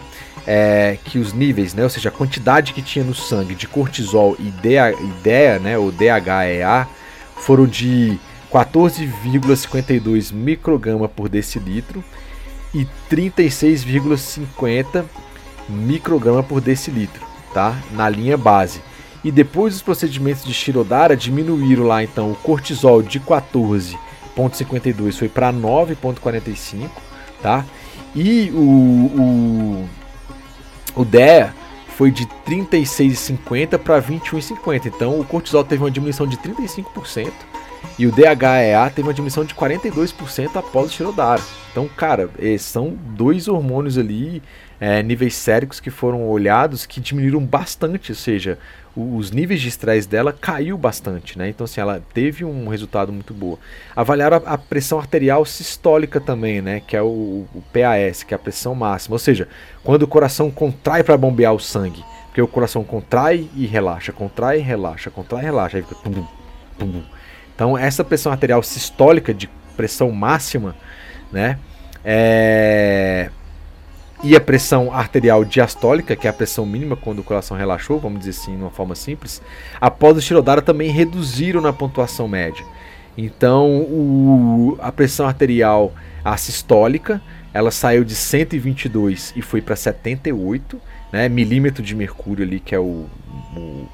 é, que os níveis, né, ou seja, a quantidade que tinha no sangue de cortisol e DEA, né, ou DHEA, foram de 14,52 micrograma por decilitro e 36,50 micrograma por decilitro, tá? Na linha base. E depois os procedimentos de Shirodara diminuíram lá então o cortisol de 14,52 foi para 9,45, tá? E o, o, o DEA foi de 36,50 para 21,50. Então o cortisol teve uma diminuição de 35% e o DHEA teve uma diminuição de 42% após o Shirodara. Então, cara, são dois hormônios ali, é, níveis séricos que foram olhados que diminuíram bastante, ou seja, os níveis de estresse dela caiu bastante, né? Então, assim, ela teve um resultado muito bom. Avaliaram a, a, pressão arterial sistólica também, né? Que é o, o, PAS, que é a pressão máxima. Ou seja, quando o coração contrai para bombear o sangue. Porque o coração contrai e relaxa, contrai e relaxa, contrai e relaxa. Aí fica tum, tum. Então, essa pressão arterial sistólica de pressão máxima, né? É, e a pressão arterial diastólica, que é a pressão mínima quando o coração relaxou, vamos dizer assim, de uma forma simples, após o Shirodara também reduziram na pontuação média. Então, o, a pressão arterial assistólica, ela saiu de 122 e foi para 78, né, milímetro de mercúrio ali, que é o, o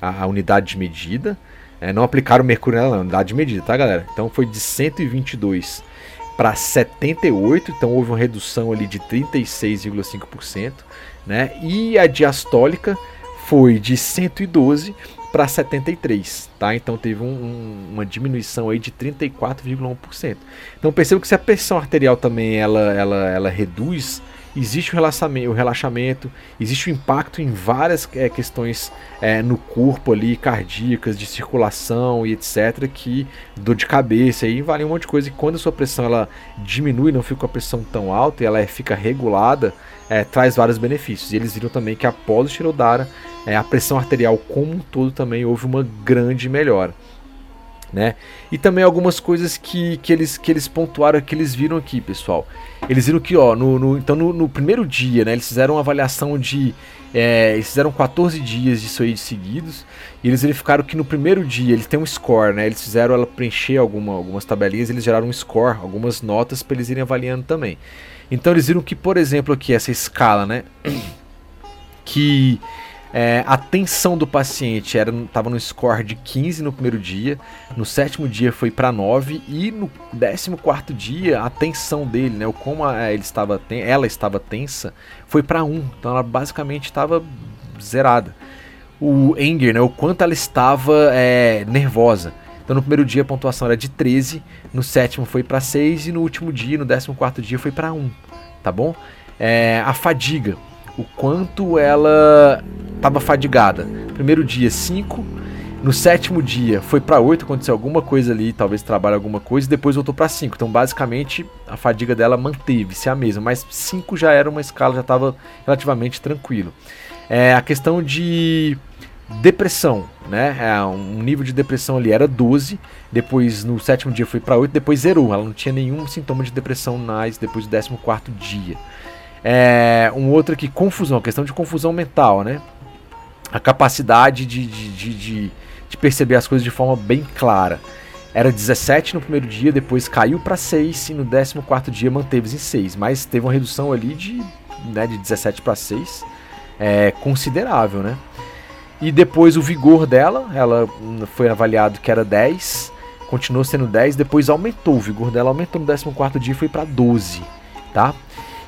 a, a, unidade de medida. É, não aplicaram mercúrio nela, não, unidade de medida, tá, galera? Então foi de 122 para 78, então houve uma redução ali de 36,5%, né? E a diastólica foi de 112 para 73, tá? Então teve um, um, uma diminuição aí de 34,1%. Então perceba que se a pressão arterial também ela, ela, ela reduz existe o relaxamento, o relaxamento, existe o impacto em várias é, questões é, no corpo ali, cardíacas, de circulação e etc, que dor de cabeça e vale um monte de coisa. E quando a sua pressão ela diminui, não fica com a pressão tão alta e ela é, fica regulada, é, traz vários benefícios. E eles viram também que após o Shirodara, é, a pressão arterial como um todo também houve uma grande melhora né? E também algumas coisas que, que, eles, que eles pontuaram, que eles viram aqui, pessoal. Eles viram que, ó, no, no então no, no, primeiro dia, né, eles fizeram uma avaliação de. É, eles fizeram 14 dias disso aí de seguidos. E eles verificaram que no primeiro dia eles têm um score, né? Eles fizeram ela preencher alguma, algumas tabelinhas, eles geraram um score, algumas notas para eles irem avaliando também. Então eles viram que, por exemplo, aqui essa escala, né? Que é, a tensão do paciente estava no score de 15 no primeiro dia, no sétimo dia foi para 9 e no décimo quarto dia a tensão dele, né, o como a, ele estava, ela estava tensa, foi para 1. Então ela basicamente estava zerada. O Enger, né, o quanto ela estava é, nervosa. Então no primeiro dia a pontuação era de 13, no sétimo foi para 6 e no último dia, no décimo quarto dia foi para 1, tá bom? É, a fadiga, o quanto ela estava fadigada. Primeiro dia 5, no sétimo dia foi para 8, aconteceu alguma coisa ali, talvez trabalhe alguma coisa, e depois voltou para 5. Então, basicamente, a fadiga dela manteve-se a mesma, mas 5 já era uma escala, já estava relativamente tranquilo. É, a questão de depressão, né? É, um nível de depressão ali era 12, depois no sétimo dia foi para 8, depois zerou. Ela não tinha nenhum sintoma de depressão mais depois do 14 dia. É, um outro aqui, confusão, questão de confusão mental, né? A capacidade de, de, de, de, de perceber as coisas de forma bem clara. Era 17 no primeiro dia, depois caiu para 6 e no 14 dia manteve-se em 6. Mas teve uma redução ali de, né, de 17 para 6, é, considerável, né? E depois o vigor dela, ela foi avaliado que era 10, continuou sendo 10, depois aumentou, o vigor dela aumentou no 14 dia e foi para 12, tá?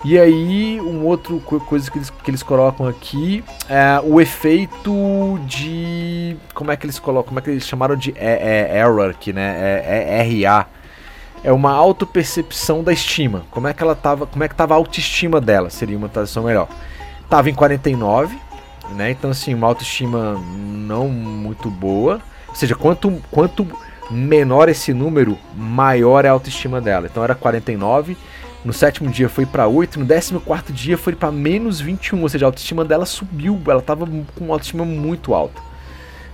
E aí, um outro coisa que eles, que eles colocam aqui é o efeito de. Como é que eles colocam? Como é que eles chamaram de é, é, error aqui, né? É, é RA. É uma autopercepção da estima. Como é que ela tava. Como é que tava a autoestima dela? Seria uma tradução melhor. Tava em 49, né? Então, assim, uma autoestima não muito boa. Ou seja, quanto, quanto menor esse número, maior é a autoestima dela. Então era 49 no sétimo dia foi para 8, no décimo quarto dia foi para menos 21, ou seja, a autoestima dela subiu, ela tava com uma autoestima muito alta.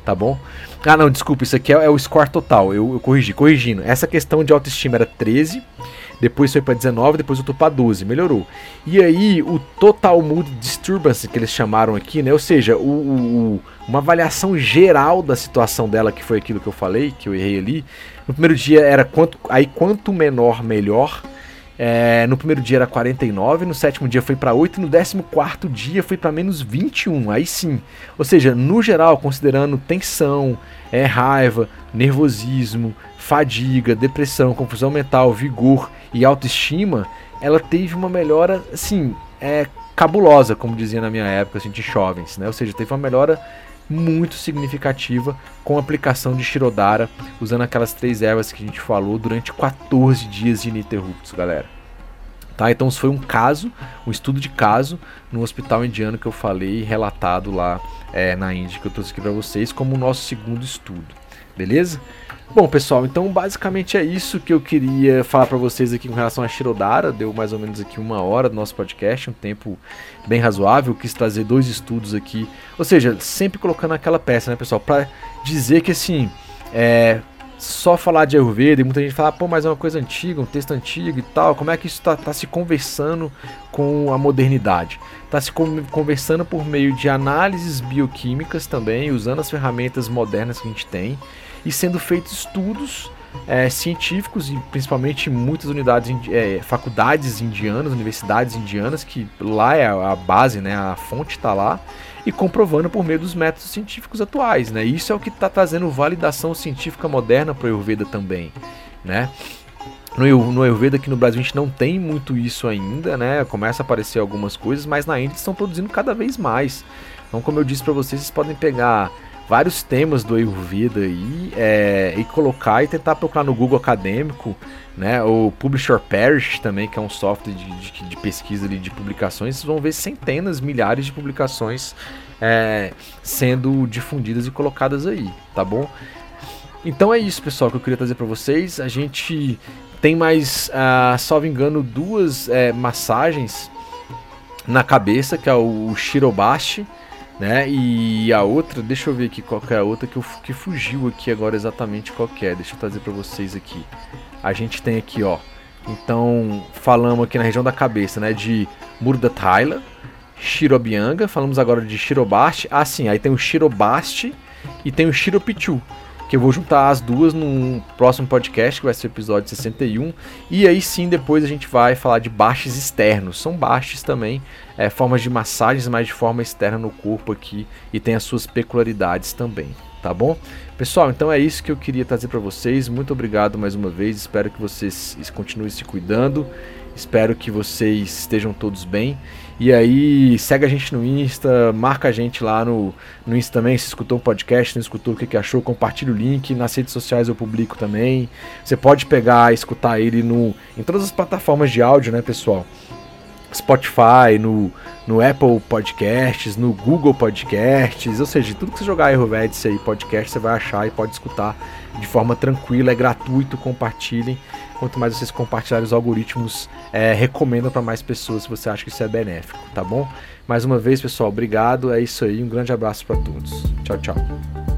Tá bom? Ah, não, desculpa, isso aqui é, é o score total, eu, eu, corrigi, corrigindo. Essa questão de autoestima era 13, depois foi para 19, depois voltou para 12, melhorou. E aí, o Total Mood Disturbance, que eles chamaram aqui, né? Ou seja, o, o, uma avaliação geral da situação dela, que foi aquilo que eu falei, que eu errei ali. No primeiro dia era quanto, aí quanto menor, melhor É, no primeiro dia era 49, no sétimo dia foi para 8, no décimo quarto dia foi para menos 21. Aí sim. Ou seja, no geral, considerando tensão, é, raiva, nervosismo, fadiga, depressão, confusão mental, vigor e autoestima, ela teve uma melhora, assim, é, cabulosa, como dizia na minha época, assim, de jovens, né? Ou seja, teve uma melhora muito significativa com a aplicação de Shirodara, usando aquelas três ervas que a gente falou durante 14 dias ininterruptos, galera. Tá? Então isso foi um caso, um estudo de caso no hospital indiano que eu falei, relatado lá é, na Índia, que eu trouxe aqui para vocês como o nosso segundo estudo. Beleza? Bom, pessoal, então basicamente é isso que eu queria falar para vocês aqui com relação a Shirodara. Deu mais ou menos aqui uma hora do nosso podcast, um tempo bem razoável. Quis trazer dois estudos aqui, ou seja, sempre colocando aquela peça, né, pessoal, para dizer que assim, é, só falar de Ayurveda e muita gente fala, pô, mas é uma coisa antiga, um texto antigo e tal. Como é que isso está tá se conversando com a modernidade? Está se conversando por meio de análises bioquímicas também, usando as ferramentas modernas que a gente tem e sendo feitos estudos é, científicos e principalmente muitas unidades, é, faculdades indianas, universidades indianas, que lá é a, base, né, a fonte está lá, e comprovando por meio dos métodos científicos atuais. Né? Isso é o que está trazendo validação científica moderna para o Ayurveda também. Né? No, no Ayurveda aqui no Brasil a gente não tem muito isso ainda, né? Começa a aparecer algumas coisas, mas na Índia estão produzindo cada vez mais. Então, como eu disse para vocês, vocês podem pegar vários temas do Ayurveda aí é, e colocar e tentar procurar no Google acadêmico, né? O Publisher Parish também, que é um software de, de, de pesquisa ali, de publicações, vocês vão ver centenas, milhares de publicações é, sendo difundidas e colocadas aí, tá bom? Então é isso, pessoal, que eu queria trazer para vocês. A gente tem mais, uh, salvo engano, duas é, massagens na cabeça, que é o Shirobashi né? E a outra, deixa eu ver aqui qual é a outra que, eu, que fugiu aqui agora exatamente qual é. Deixa eu trazer para vocês aqui. A gente tem aqui, ó. Então, falamos aqui na região da cabeça, né? De Murda Tyler, Shirobianga. Falamos agora de Shirobasti. Ah, sim, aí tem o Shirobasti e tem o Shiropichu que eu vou juntar as duas num próximo podcast, que vai ser o episódio 61. E aí sim, depois a gente vai falar de baixos externos. São baixos também, é, formas de massagens, mas de forma externa no corpo aqui. E tem as suas peculiaridades também, tá bom? Pessoal, então é isso que eu queria trazer para vocês. Muito obrigado mais uma vez. Espero que vocês continuem se cuidando. Espero que vocês estejam todos bem. E aí, segue a gente no Insta, marca a gente lá no, no Insta também. Se escutou o podcast, não escutou o que, que achou, compartilha o link. Nas redes sociais eu publico também. Você pode pegar e escutar ele no, em todas as plataformas de áudio, né, pessoal? Spotify, no, no Apple Podcasts, no Google Podcasts, ou seja, tudo que você jogar Ayurvedic aí, podcast, você vai achar e pode escutar de forma tranquila, é gratuito, compartilhem. Quanto mais vocês compartilharem, os algoritmos é, recomendam para mais pessoas se você acha que isso é benéfico, tá bom? Mais uma vez, pessoal, obrigado. É isso aí. Um grande abraço para todos. Tchau, tchau.